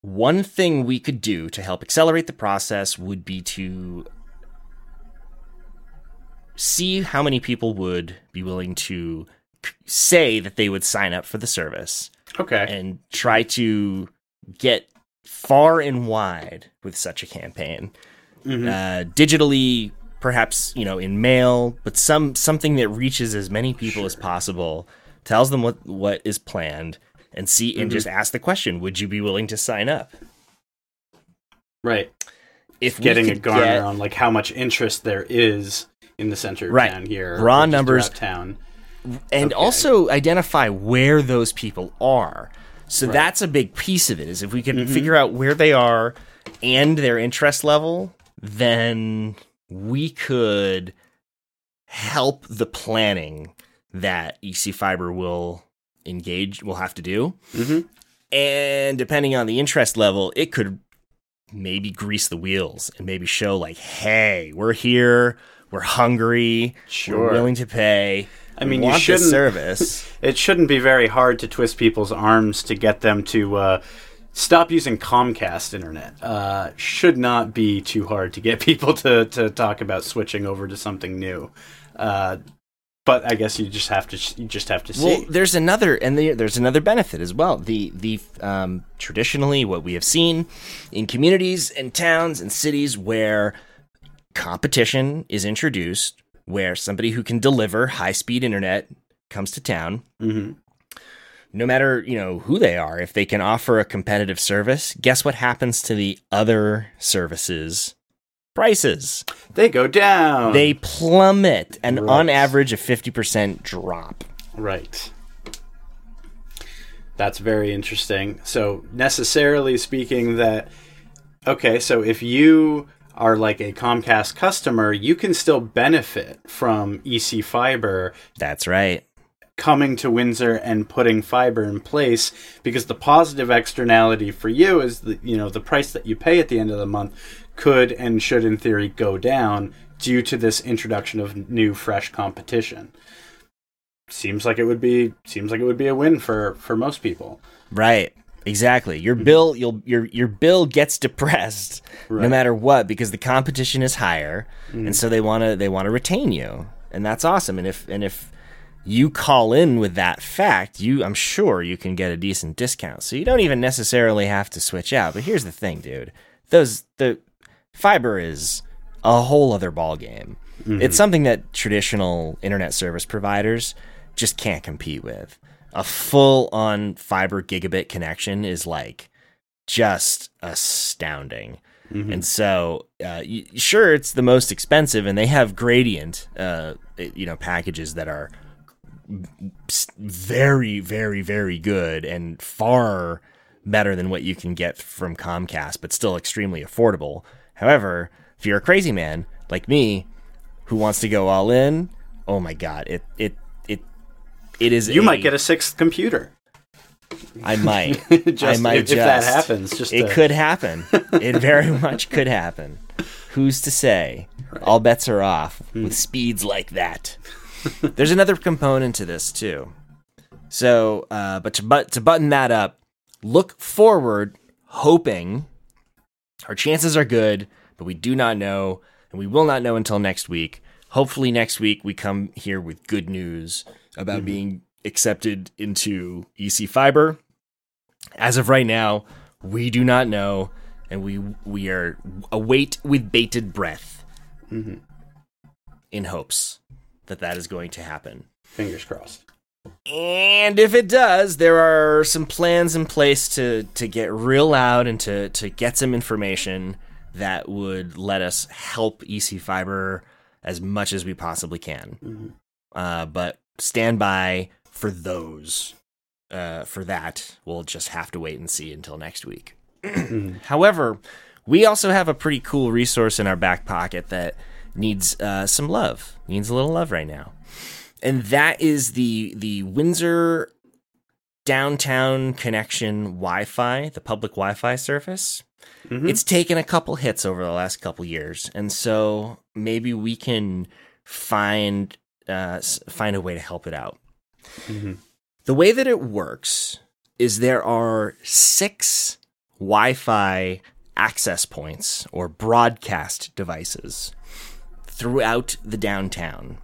one thing we could do to help accelerate the process would be to see how many people would be willing to say that they would sign up for the service Okay. and try to get far and wide with such a campaign. Uh, digitally perhaps you know in mail but some something that reaches as many people as possible tells them what what is planned and see and just ask the question would you be willing to sign up? Right. if Getting a garner get- on like how much interest there is in the center of Right. town here. Raw numbers. town. and Okay. also identify where those people are So that's a big piece of it. Is if we can figure out where they are and their interest level, then we could help the planning that EC Fiber will engage will have to do. Mhm. And depending on the interest level, it could maybe grease the wheels and maybe show like, hey, we're here, we're hungry, Sure. we're willing to pay. I mean, you shouldn't- service. It shouldn't be very hard to twist people's arms to get them to uh, stop using Comcast internet. Uh, should not be too hard to get people to, to talk about switching over to something new. Uh, but I guess you just have to you just have to see. Well, there's another, and the, there's another benefit as well. The the um, traditionally what we have seen in communities and towns and cities where competition is introduced, where somebody who can deliver high speed internet comes to town. Mhm. No matter you know who they are, if they can offer a competitive service, guess what happens to the other services? Prices They go down. they plummet, and on average, a fifty percent drop. Right. That's very interesting. So, necessarily speaking, that okay, so if you are like a Comcast customer, you can still benefit from EC Fiber That's right. coming to Windsor and putting fiber in place because the positive externality for you is the you know the price that you pay at the end of the month could and should in theory go down due to this introduction of new fresh competition. Seems like it would be seems like it would be a win for for most people. Right. Exactly. Your mm-hmm. bill you'll your your bill gets depressed no matter what because the competition is higher and mm. so they want to they want to retain you. And that's awesome. And if and if you call in with that fact, you I'm sure you can get a decent discount. So you don't even necessarily have to switch out. But here's the thing, dude. Those the fiber is a whole other ball game. It's mm-hmm. something that traditional internet service providers just can't compete with. A full on fiber gigabit connection is like just astounding. And so, uh, sure, it's the most expensive, and they have gradient, uh, you know, packages that are very, very, very good and far better than what you can get from Comcast, but still extremely affordable. However, if you're a crazy man like me who wants to go all in, oh my god, it it it is. You might get a sixth computer. I might. just I might if, if that just. happens, just It to- could happen. It very much could happen. Who's to say? All bets are off Hmm. with speeds like that. There's another component to this too. So, uh, but to but to button that up, look forward, hoping our chances are good, but we do not know, and we will not know until next week. Hopefully, next week we come here with good news about mm-hmm. being accepted into EC Fiber. As of right now, we do not know, and we we are await with bated breath, mm-hmm. in hopes that that is going to happen. fingers crossed. And if it does, there are some plans in place to to get real loud and to to get some information that would let us help EC Fiber as much as we possibly can. Mm-hmm. Uh, but stand by for those. Uh, for that, we'll just have to wait and see until next week. However, we also have a pretty cool resource in our back pocket that needs uh, some love. Needs a little love right now and that is the the Windsor downtown connection Wi-Fi, the public Wi-Fi service. It's taken a couple hits over the last couple years, and so maybe we can find uh, find a way to help it out. The way that it works is there are six Wi-Fi access points or broadcast devices throughout the downtown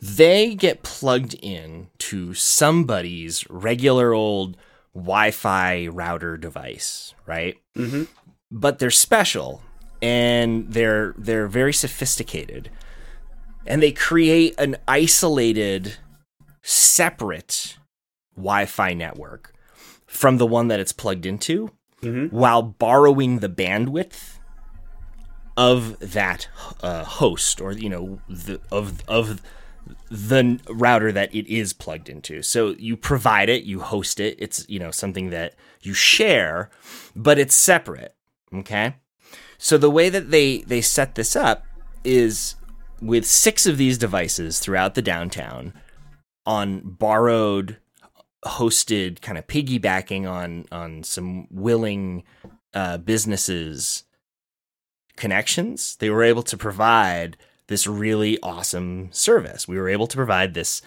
they get plugged in to somebody's regular old Wi-Fi router device, right? Mhm. But they're special and they're they're very sophisticated, and they create an isolated, separate Wi-Fi network from the one that it's plugged into, Mhm. while borrowing the bandwidth of that uh, host or you know the, of of the router that it is plugged into. So you provide it, you host it. It's, you know, something that you share, but it's separate. Okay? So the way that they they set this up is with six of these devices throughout the downtown on borrowed hosted kind of piggybacking on on some willing uh, businesses connections they were able to provide this really awesome service we were able to provide this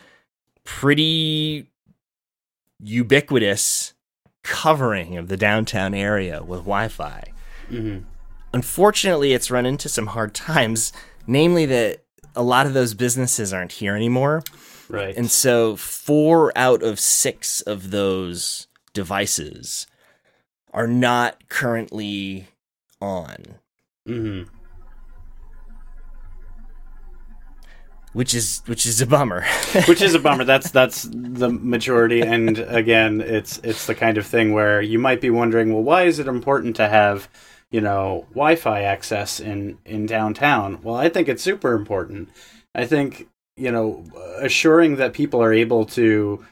pretty ubiquitous covering of the downtown area with wi-fi Mm-hmm. unfortunately it's run into some hard times namely that a lot of those businesses aren't here anymore Right. and so four out of six of those devices are not currently on, mm-hmm. which is which is a bummer. Which is a bummer. That's that's the majority, and again, it's it's the kind of thing where you might be wondering, well, why is it important to have, you know, Wi-Fi access in in downtown? Well, I think it's super important. I think you know, assuring that people are able to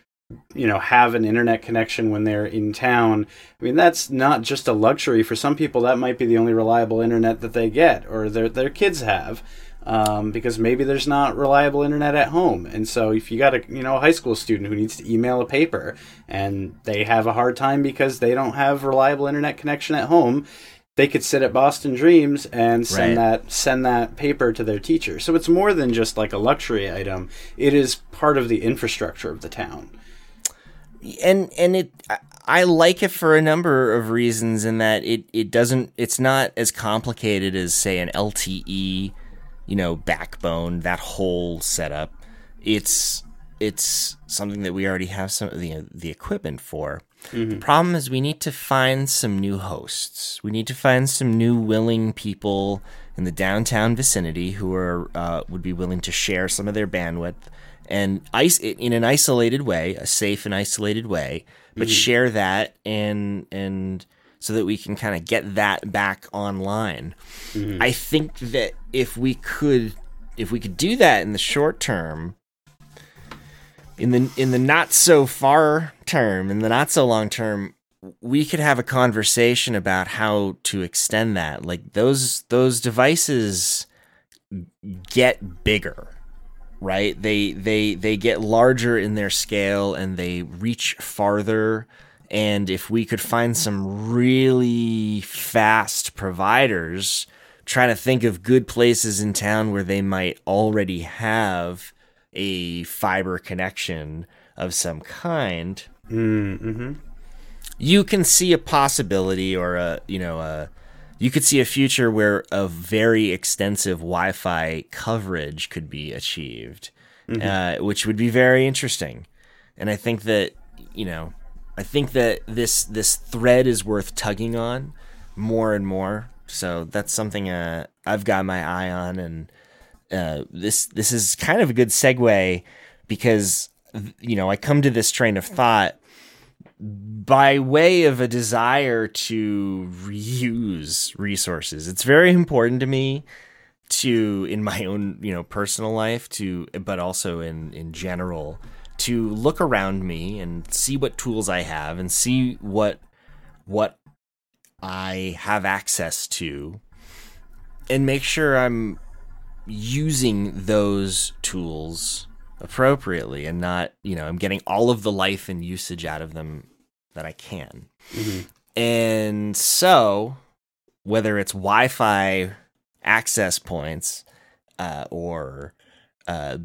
you know have an internet connection when they're in town i mean that's not just a luxury for some people that might be the only reliable internet that they get or their their kids have um, because maybe there's not reliable internet at home and so if you got a you know a high school student who needs to email a paper and they have a hard time because they don't have reliable internet connection at home they could sit at Boston Dreams and send Right. that send that paper to their teacher. So it's more than just like a luxury item. It is part of the infrastructure of the town. and and it I- like it for a number of reasons in that it it doesn't it's not as complicated as say an LTE, you know, backbone that whole setup. It's it's something that we already have some of the the equipment for. Mm-hmm. The problem is we need to find some new hosts. We need to find some new willing people in the downtown vicinity who are uh, would be willing to share some of their bandwidth and ice in an isolated way, a safe and isolated way, but mm-hmm. share that and and so that we can kind of get that back online. Mm-hmm. I think that if we could if we could do that in the short term, in the in the not so far term, in the not so long term, we could have a conversation about how to extend that. Like those those devices get bigger right they they they get larger in their scale and they reach farther and if we could find some really fast providers trying to think of good places in town where they might already have a fiber connection of some kind Mm-hmm. you can see a possibility or a you know a you could see a future where a very extensive Wi-Fi coverage could be achieved, uh, which would be very interesting. And I think that you know, I think that this this thread is worth tugging on more and more. So that's something uh, I've got my eye on, and uh, this this is kind of a good segue because you know I come to this train of thought by way of a desire to reuse resources. It's very important to me to in my own, you know, personal life to but also in in general to look around me and see what tools I have and see what what I have access to and make sure I'm using those tools appropriately and not, you know, I'm getting all of the life and usage out of them that I can. And so, whether it's Wi Fi access points uh, or uh,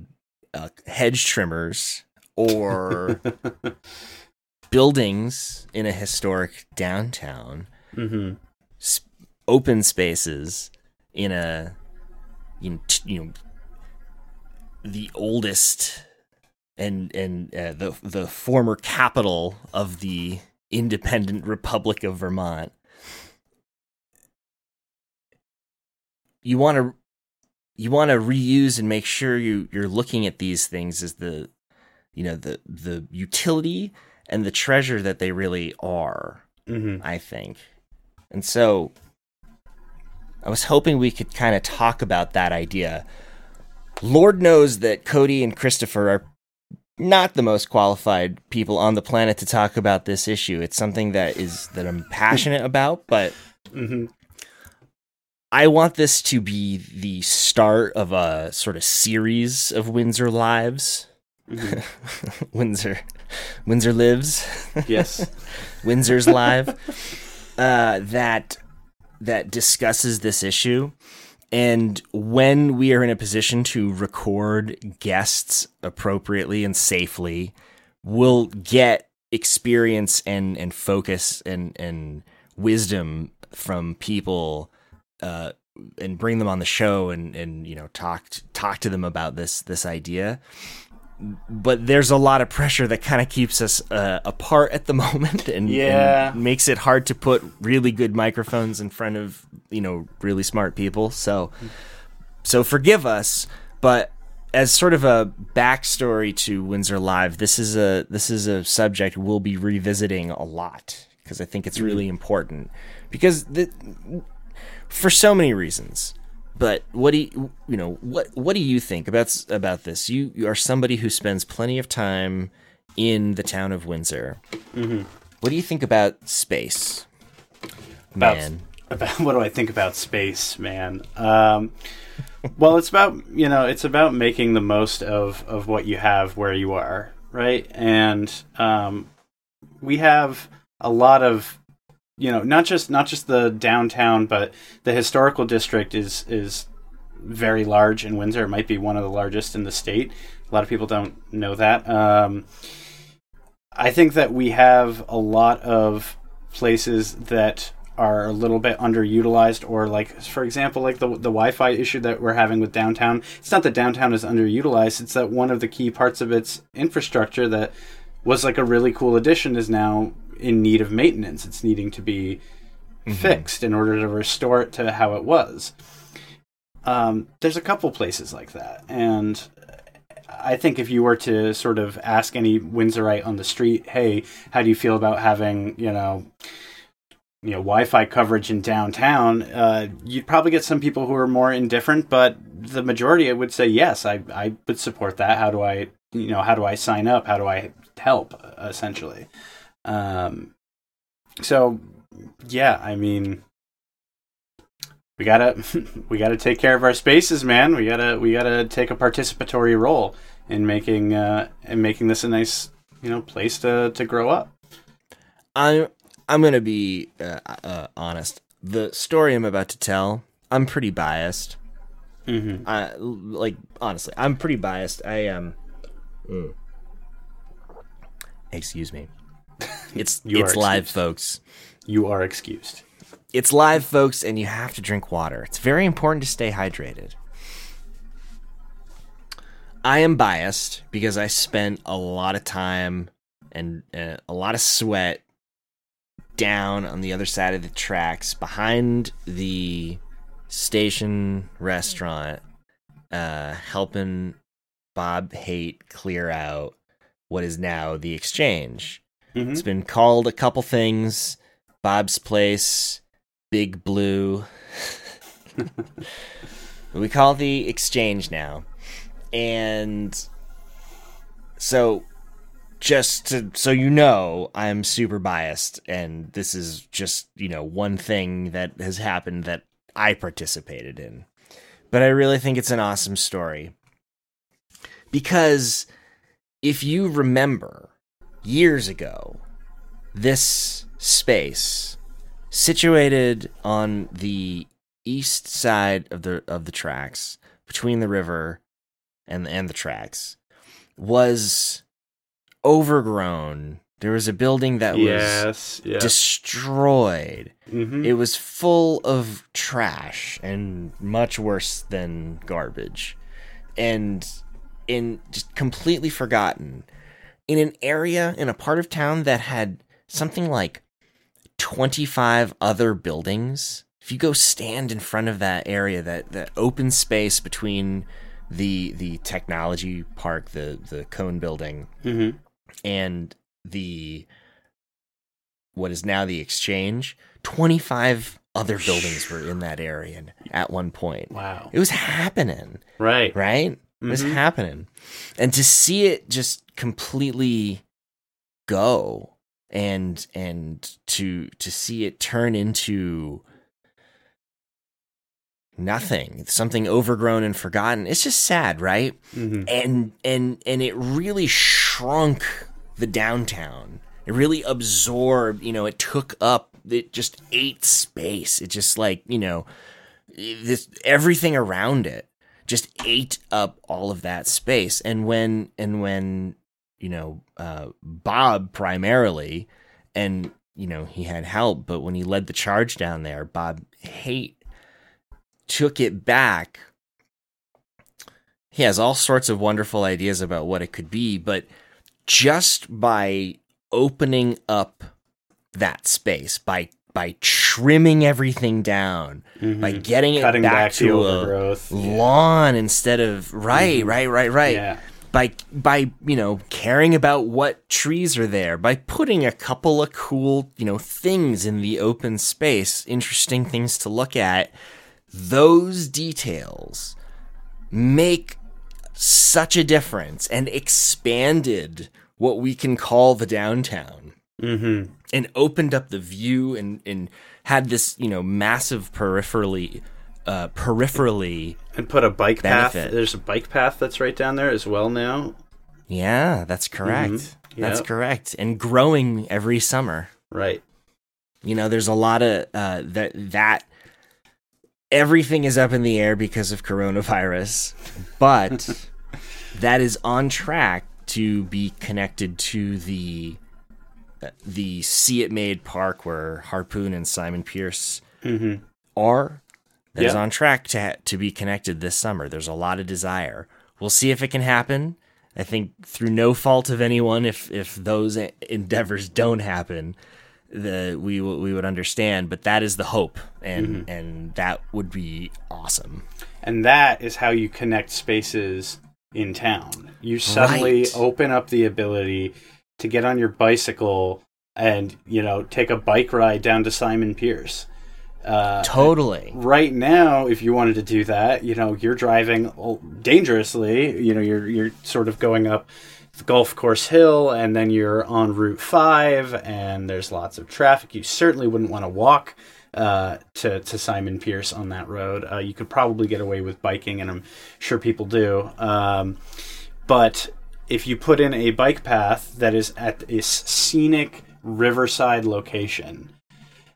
uh, hedge trimmers or buildings in a historic downtown, Mm-hmm. sp- open spaces in a you know, you know the oldest and and uh, the the former capital of the independent Republic of Vermont. You want to you want to reuse and make sure you you're looking at these things as the you know the the utility and the treasure that they really are. Mm-hmm. I think. And so I was hoping we could kind of talk about that idea. Lord knows that Cody and Christopher are not the most qualified people on the planet to talk about this issue. It's something that is that I'm passionate about, but hmm I want this to be the start of a sort of series of Windsor lives. hmm Windsor Windsor lives. Yes. Windsor's live uh, that that discusses this issue. And when we are in a position to record guests appropriately and safely, we'll get experience and, and focus and, and wisdom from people uh, and bring them on the show and, and you know talk talk to them about this this idea but there's a lot of pressure that kind of keeps us uh, apart at the moment and, Yeah. and makes it hard to put really good microphones in front of you know really smart people so so forgive us but as sort of a backstory to Windsor Live this is a this is a subject we'll be revisiting a lot because I think it's really important because the for so many reasons. But what do you, you know what what do you think about about this? You, you are somebody who spends plenty of time in the town of Windsor. What do you think about space, About- man? about what do I think about space, man? Um, well, it's about you know, it's about making the most of of what you have where you are, right? And um, we have a lot of you know, not just not just the downtown, but the historical district is is very large in Windsor. It might be one of the largest in the state. A lot of people don't know that. Um, I think that we have a lot of places that are a little bit underutilized or like for example like the the Wi-Fi issue that we're having with downtown it's not that downtown is underutilized it's that one of the key parts of its infrastructure that was like a really cool addition is now in need of maintenance it's needing to be fixed in order to restore it to how it was um, there's a couple places like that and I think if you were to sort of ask any Windsorite on the street, hey, how do you feel about having, you know, you know, Wi-Fi coverage in downtown, uh, you'd probably get some people who are more indifferent, but the majority would say yes, I, I would support that. How do I, you know, how do I sign up? How do I help? Essentially, um, so yeah, I mean, we gotta we gotta take care of our spaces, man. We gotta we gotta take a participatory role in making uh, in making this a nice you know place to to grow up. I'm I'm gonna be uh, uh, honest. The story I'm about to tell, I'm pretty biased. Mm-hmm. I like honestly, I'm pretty biased. I um, mm. excuse me. It's it's live, excused. folks. You are excused. It's live, folks, and you have to drink water. It's very important to stay hydrated. I am biased because I spent a lot of time and uh, a lot of sweat down on the other side of the tracks behind the station restaurant, uh, helping Bob Haight clear out what is now the exchange. Mhm. It's been called a couple things Bob's Place, Big Blue. we call the exchange now. And so just to, so you know, I'm super biased and this is just, you know, one thing that has happened that I participated in. But I really think it's an awesome story. Because if you remember years ago, this space situated on the east side of the of the tracks between the river and and the tracks was overgrown there was a building that was Yes. Destroyed Mhm. it was full of trash and much worse than garbage and in just completely forgotten in an area in a part of town that had something like 25 other buildings if you go stand in front of that area that that open space between the the technology park the the cone building Mhm. and the what is now the exchange 25 other buildings were in that area at one point Wow. it was happening Right. right What's Mhm. happening? And to see it just completely go and and to to see it turn into nothing, something overgrown and forgotten. It's just sad, right? Mhm. and and and it really shrunk the downtown it really absorbed you know it took up it just ate space it just like you know this everything around it just ate up all of that space. And when and when you know uh bob primarily and you know he had help but when he led the charge down there bob Haight took it back. He has all sorts of wonderful ideas about what it could be, but just by opening up that space, by by trimming everything down, by Mhm. getting it back, back, the to a overgrowth. Yeah. lawn instead of right, Mhm. right, right, right. Yeah. By by you know caring about what trees are there, by putting a couple of cool you know things in the open space, interesting things to look at. Those details make such a difference and expanded what we can call the downtown Mm-hmm. And opened up the view and, and had this, you know, massive peripherally uh, peripherally And put a bike path. There's a bike path that's right down there as well now. Yeah, that's correct. Mhm. That's correct. And growing every summer. Right. You know, there's a lot of uh, that that everything is up in the air because of coronavirus, but that is on track to be connected to the the See It Made Park where Harpoon and Simon Pearce Mm-hmm. are. That is Yeah. on track to ha- to be connected this summer. There's a lot of desire. We'll see if it can happen. I think through no fault of anyone, if if those endeavors don't happen, the we will- we would understand. But that is the hope, and Mm-hmm. and that would be awesome. And that is how you connect spaces in town. You suddenly Right. open up the ability to get on your bicycle and, you know, take a bike ride down to Simon Pearce. Uh, Totally. right now if you wanted to do that you know you're driving dangerously you know you're you're sort of going up the golf course hill and then you're on route 5 and there's lots of traffic you certainly wouldn't want to walk uh, to, to Simon Pearce on that road. Uh, you could probably get away with biking, and I'm sure people do. Um, but if you put in a bike path that is at a scenic riverside location,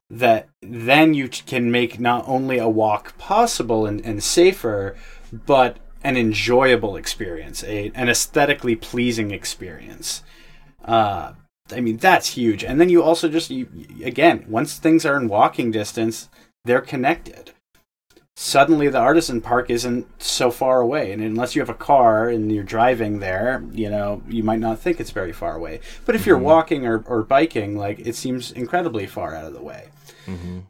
that then you can make not only a walk possible and, and safer, but an enjoyable experience, a, an aesthetically pleasing experience. Uh, I mean, that's huge. And then you also just, you, again, once things are in walking distance, they're connected. Suddenly, the artisan park isn't so far away, and unless you have a car and you're driving there, you know you might not think it's very far away. But if you're walking or, or biking, like it seems incredibly far out of the way hmm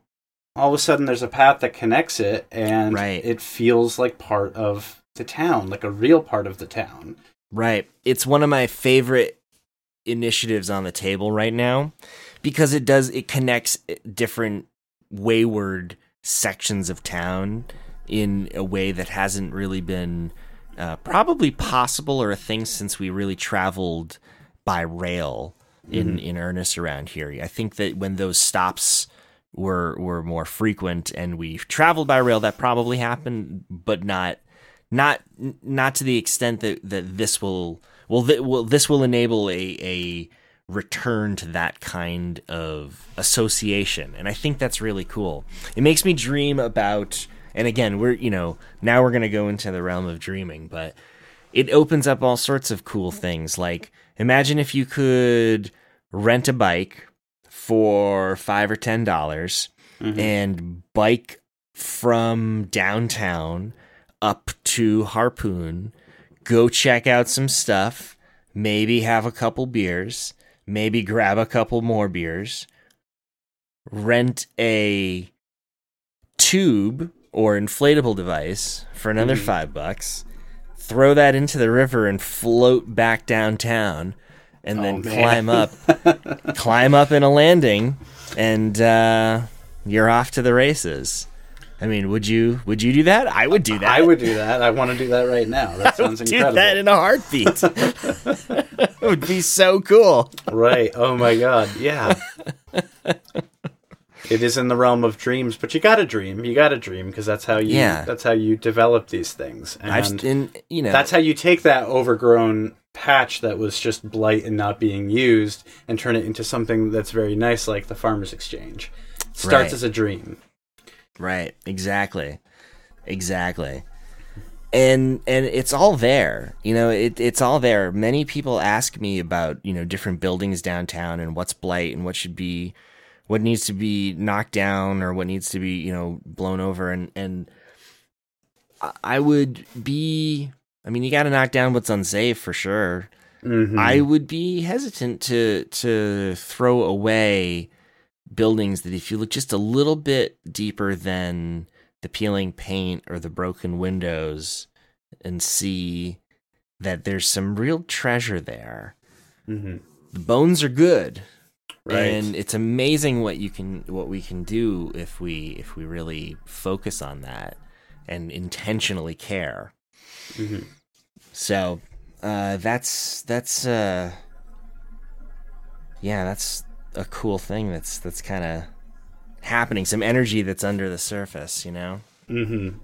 all of a sudden there's a path that connects it and Right. it feels like part of the town like a real part of the town Right. It's one of my favorite initiatives on the table right now because it does it connects different wayward sections of town in a way that hasn't really been uh, probably possible or a thing since we really traveled by rail in in earnest around here. I think that when those stops were were more frequent and we traveled by rail that probably happened but not not not to the extent that that this will well th- will this will enable a a return to that kind of association. And i think that's really cool. It makes me dream about and again we're you know now we're going to go into the realm of dreaming but it opens up all sorts of cool things. Like imagine if you could rent a bike for 5 or 10 dollars mm-hmm. and bike from downtown up to Harpoon, go check out some stuff, maybe have a couple beers, maybe grab a couple more beers, rent a tube or inflatable device for another Mhm. 5 bucks, throw that into the river and float back downtown and Oh, then man. climb up climb up in a landing and uh, you're off to the races. I mean, would you would you do that? I would do that. I would do that. I want to do that right now. That sounds do incredible. that in a heartbeat. it would be so cool. right. Oh my god. Yeah. it is in the realm of dreams, but you got to dream. You got to dream because that's how you Yeah. that's how you develop these things. And and you know that's how you take that overgrown patch that was just blight and not being used and turn it into something that's very nice like the farmers exchange. It starts Right. as a dream. Right. Exactly. Exactly. And and it's all there. You know, it it's all there. Many people ask me about, you know, different buildings downtown and what's blight and what should be what needs to be knocked down or what needs to be, you know, blown over and and I- would be I mean, you got to knock down what's unsafe for sure. Mhm. I would be hesitant to to throw away buildings that if you look just a little bit deeper than the peeling paint or the broken windows and see that there's some real treasure there. Mhm. The bones are good. Right. And it's amazing what you can what we can do if we if we really focus on that and intentionally care. Mhm. So uh, that's that's uh, yeah, that's a cool thing. That's that's kind of happening. Some energy that's under the surface, you know. Mhm.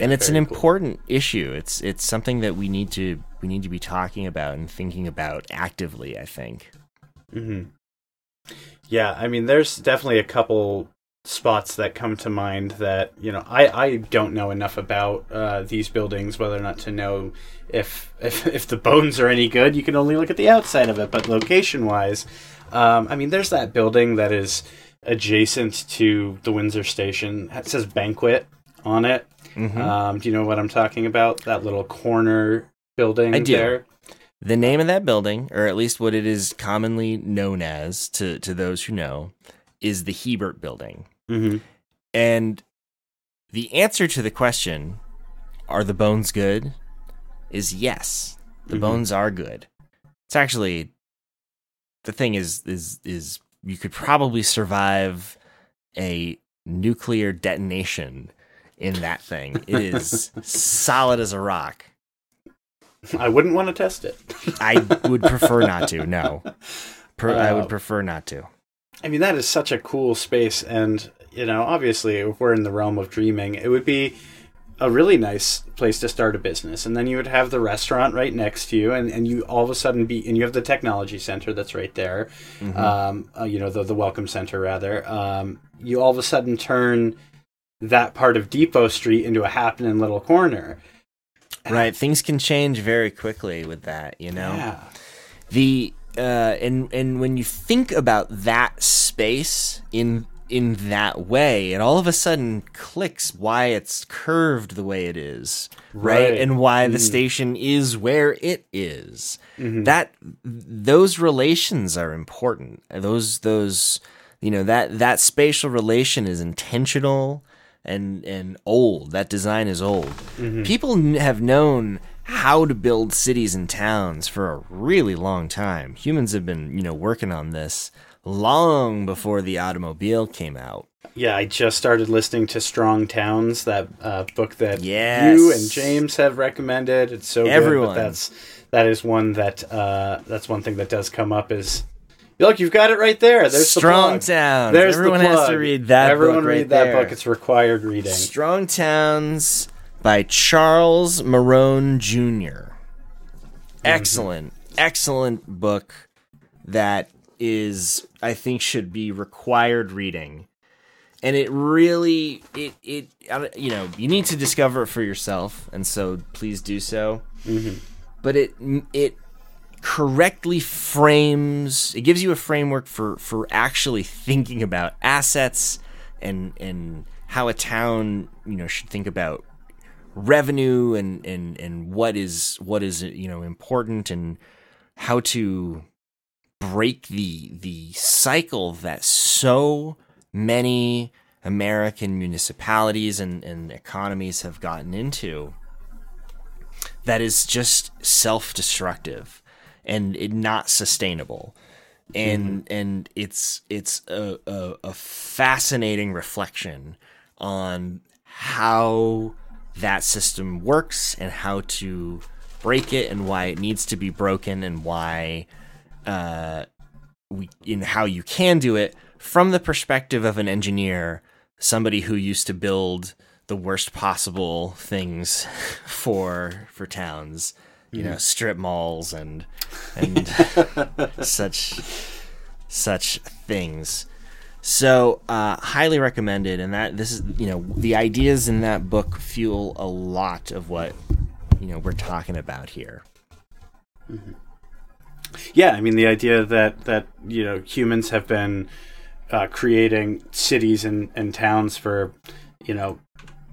and it's an cool. important issue. It's it's something that we need to we need to be talking about and thinking about actively. I think. hmm Yeah, I mean, there's definitely a couple spots that come to mind that you know I, I don't know enough about uh, these buildings whether or not to know if, if if the bones are any good. You can only look at the outside of it, but location wise, um, I mean, there's that building that is adjacent to the Windsor Station. It says banquet on it. Mhm. Um, do you know what I'm talking about? That little corner building I do. there. The name of that building, or at least what it is commonly known as to to those who know, is the Hebert Building. hmm And the answer to the question, are the bones good? Is yes. The Mhm. bones are good. It's actually the thing is is is you could probably survive a nuclear detonation in that thing. It is solid as a rock. I wouldn't want to test it. I would prefer not to. No. Per, I Uh, would prefer not to. I mean, that is such a cool space, and you know, obviously, if we're in the realm of dreaming, it would be a really nice place to start a business. And then you would have the restaurant right next to you, and, and you all of a sudden be, and you have the technology center that's right there. Mhm. Um, uh, you know, the the welcome center rather. Um, you all of a sudden turn that part of Depot Street into a happening little corner. right. Things can change very quickly with that, you know? Yeah. the uh and and when you think about that space in in that way it all of a sudden clicks why it's curved the way it is right, Right. and why the Mm. station is where it is Mhm. that those relations are important those those you know that that spatial relation is intentional and and old that design is old Mhm. people have known how to build cities and towns for a really long time humans have been you know working on this long before the automobile came out Yeah, I just started listening to Strong Towns, that uh, book that Yes. you and James have recommended. It's so Everyone. good. But that's that is one that uh, that's one thing that does come up is look, you've got it right there. There's strong the towns There's everyone the has to read that Everyone book right read that there. book. It's required reading. strong towns by charles Marohn jr excellent excellent book that is i think should be required reading and it really it it you know you need to discover it for yourself and so please do so Mhm. but it it correctly frames it gives you a framework for for actually thinking about assets and and how a town you know should think about revenue and and and what is what is you know important and how to break the the cycle that so many American municipalities and, and economies have gotten into that is just self-destructive and it, not sustainable. And mm-hmm. and it's it's a, a, a fascinating reflection on how that system works and how to break it and why it needs to be broken and why uh, we in how you can do it from the perspective of an engineer, somebody who used to build the worst possible things for for towns, you know, strip malls and and such such things. So, uh, highly recommended, and that this is you know the ideas in that book fuel a lot of what you know we're talking about here. Yeah, I mean the idea that that you know humans have been uh, creating cities and, and towns for you know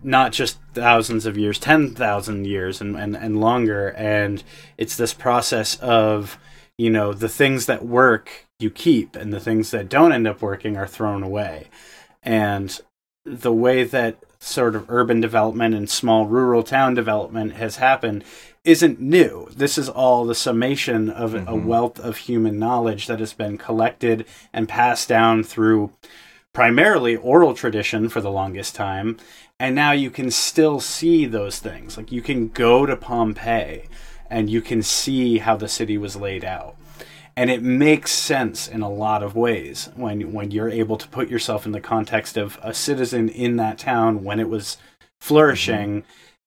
not just thousands of years, ten thousand years and, and and longer, and it's this process of you know the things that work you keep and the things that don't end up working are thrown away, and the way that sort of urban development and small rural town development has happened isn't new. This is all the summation of a mm-hmm. wealth of human knowledge that has been collected and passed down through primarily oral tradition for the longest time. And now you can still see those things. Like you can go to Pompeii and you can see how the city was laid out. And it makes sense in a lot of ways when when you're able to put yourself in the context of a citizen in that town when it was mm-hmm. flourishing.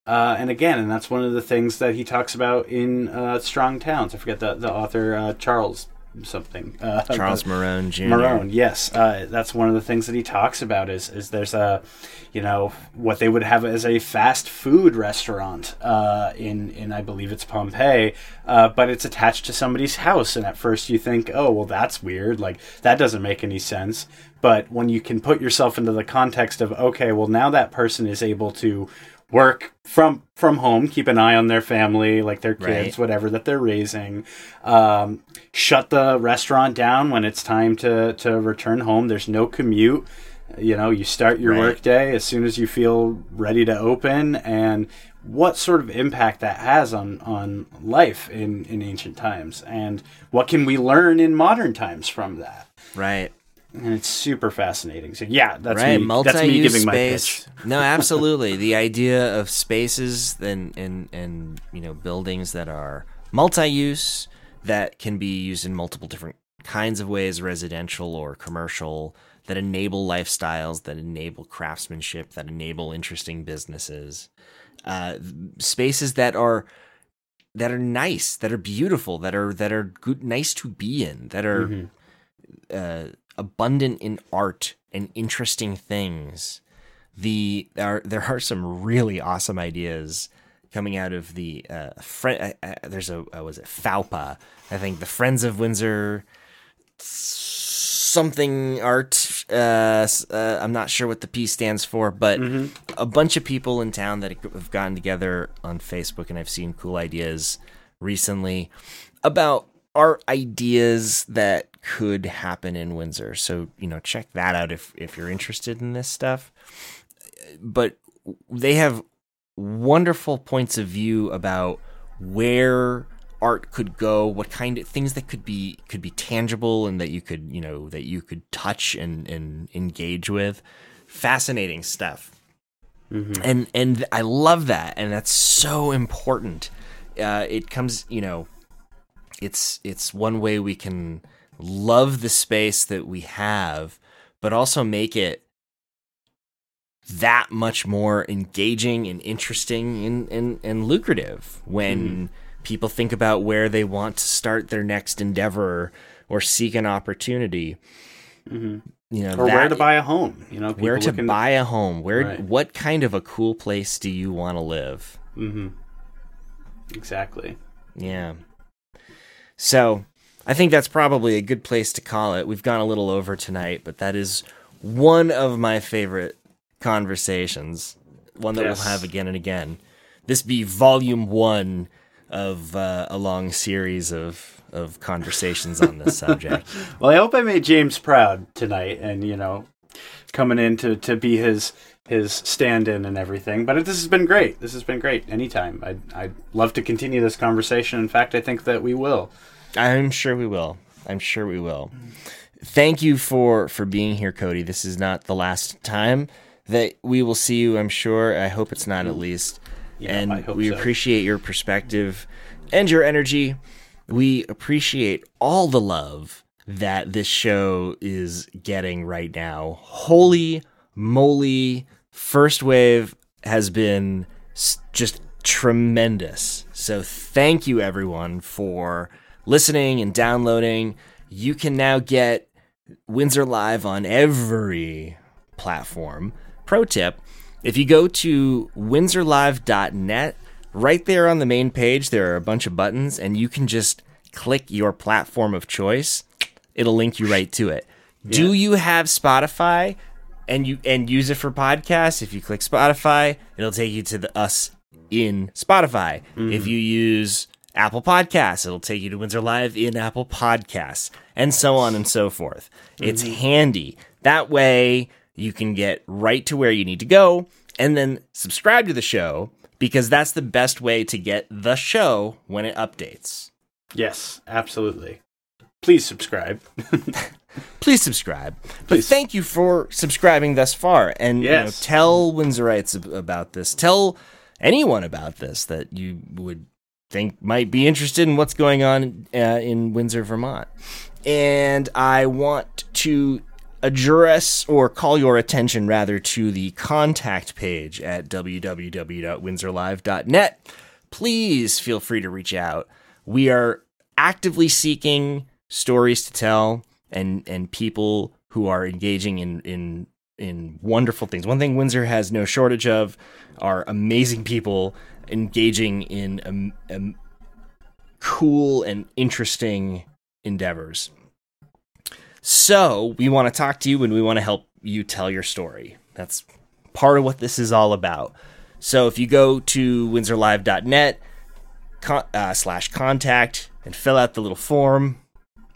Uh, and again, and that's one of the things that he talks about in uh, Strong Towns. I forget the the author uh, Charles something. Uh, Charles Marohn Jr. Marohn, yes, uh, that's one of the things that he talks about. Is is there's a, you know, what they would have as a fast food restaurant uh, in in I believe it's Pompeii, uh, but it's attached to somebody's house, and at first you think, oh well, that's weird, like that doesn't make any sense. But when you can put yourself into the context of, okay, well now that person is able to work from from home, keep an eye on their family, like their kids, Right. whatever that they're raising. Um, shut the restaurant down when it's time to to return home. There's no commute. You know, you start your Right. work day as soon as you feel ready to open, and what sort of impact that has on on life in in ancient times, and what can we learn in modern times from that? Right. And it's super fascinating. So yeah, that's right. me. Multi-use That's me giving my pitch. no, absolutely. the idea of spaces and and and you know buildings that are multi-use that can be used in multiple different kinds of ways, residential or commercial, that enable lifestyles, that enable craftsmanship, that enable interesting businesses. Uh, spaces that are that are nice, that are beautiful, that are that are good, nice to be in, that are Mm-hmm. uh, abundant in art and interesting things. The there are, there are some really awesome ideas coming out of the uh, fri uh, uh, there's a uh, was it FAUPA I think the Friends of Windsor something art uh, uh, I'm not sure what the P stands for but a bunch of people in town that have gotten together on Facebook and I've seen cool ideas recently about art ideas that could happen in Windsor. So, you know, check that out if if you're interested in this stuff. But they have wonderful points of view about where art could go, what kind of things that could be could be tangible and that you could, you know, that you could touch and and engage with. Fascinating stuff. And and I love that and that's so important. Uh, it comes, you know, it's it's one way we can love the space that we have but also make it that much more engaging and interesting and, and, and lucrative when mm-hmm. people think about where they want to start their next endeavor or seek an opportunity mm-hmm. you know Or where to buy a home? You know, where to buy a home where Right. what kind of a cool place do you want to live mm-hmm. exactly. Yeah. So I think that's probably a good place to call it. We've gone a little over tonight, but that is one of my favorite conversations. One that Yes. we'll have again and again. This be volume one of uh, a long series of of conversations on this subject. Well, I hope I made James proud tonight, and you know, coming in to, to be his his stand-in and everything. But this has been great. This has been great. Anytime, I'd I'd love to continue this conversation. In fact, I think that we will. I'm sure we will. I'm sure we will. Thank you for for being here, Cody. This is not the last time that we will see you. I'm sure. I hope it's not at least. Yeah, and I hope we so. appreciate your perspective and your energy. We appreciate all the love that this show is getting right now. Holy moly! First wave has been just tremendous. So thank you everyone for listening and downloading. You can now get Windsor Live on every platform. Pro tip if you go to windsorlive.net, right there on the main page, there are a bunch of buttons, and you can just click your platform of choice. It'll link you right to it. Do you have Spotify and you and use it for podcasts? If you click Spotify, it'll take you to the us in Spotify. If mm-hmm. you use Apple Podcasts, it'll take you to Windsor Live in Apple Podcasts, and so on and so forth. It's mm-hmm. handy. That way you can get right to where you need to go and then subscribe to the show because that's the best way to get the show when it updates. Yes, absolutely. Please subscribe. Please subscribe. But Please. thank you for subscribing thus far and you know, tell Windsorites about this. Tell anyone about this that you would think might be interested in what's going on uh, in Windsor, Vermont. And I want to address or call your attention rather to the contact page at www.windsorlive.net. Please feel free to reach out. We are actively seeking stories to tell and and people who are engaging in in in wonderful things. One thing Windsor has no shortage of are amazing people engaging in um, um, cool and interesting endeavors. So we want to talk to you and we want to help you tell your story. That's part of what this is all about. So if you go to windsorlive.net con- uh, slash contact and fill out the little form,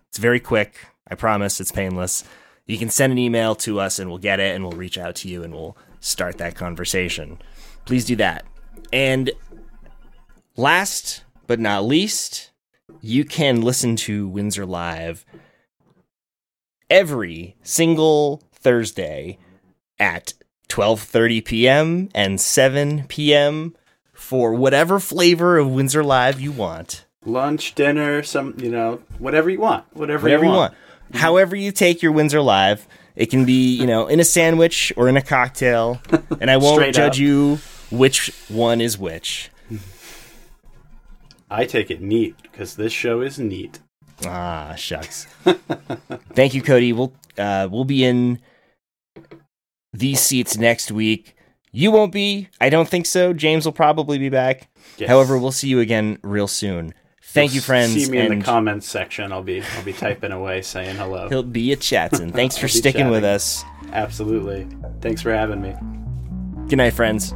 it's very quick. I promise it's painless. You can send an email to us and we'll get it and we'll reach out to you and we'll start that conversation. Please do that. And last but not least, you can listen to Windsor Live every single Thursday at 12:30 p.m. and 7 p.m. for whatever flavor of Windsor Live you want. Lunch, dinner, some, you know, whatever you want. Whatever, Whatever you you want. Want. However you take your Windsor Live, it can be, you know, in a sandwich or in a cocktail, and I won't judge up. you which one is which. I take it neat because this show is neat. Ah, shucks. Thank you, Cody. We'll uh, we'll be in these seats next week. You won't be. I don't think so. James will probably be back. Yes. However, we'll see you again real soon. Thank you, friends. See me in the comments section. I'll be I'll be typing away saying hello. He'll be a chatting. Thanks for sticking with us. Absolutely. Thanks for having me. Good night, friends.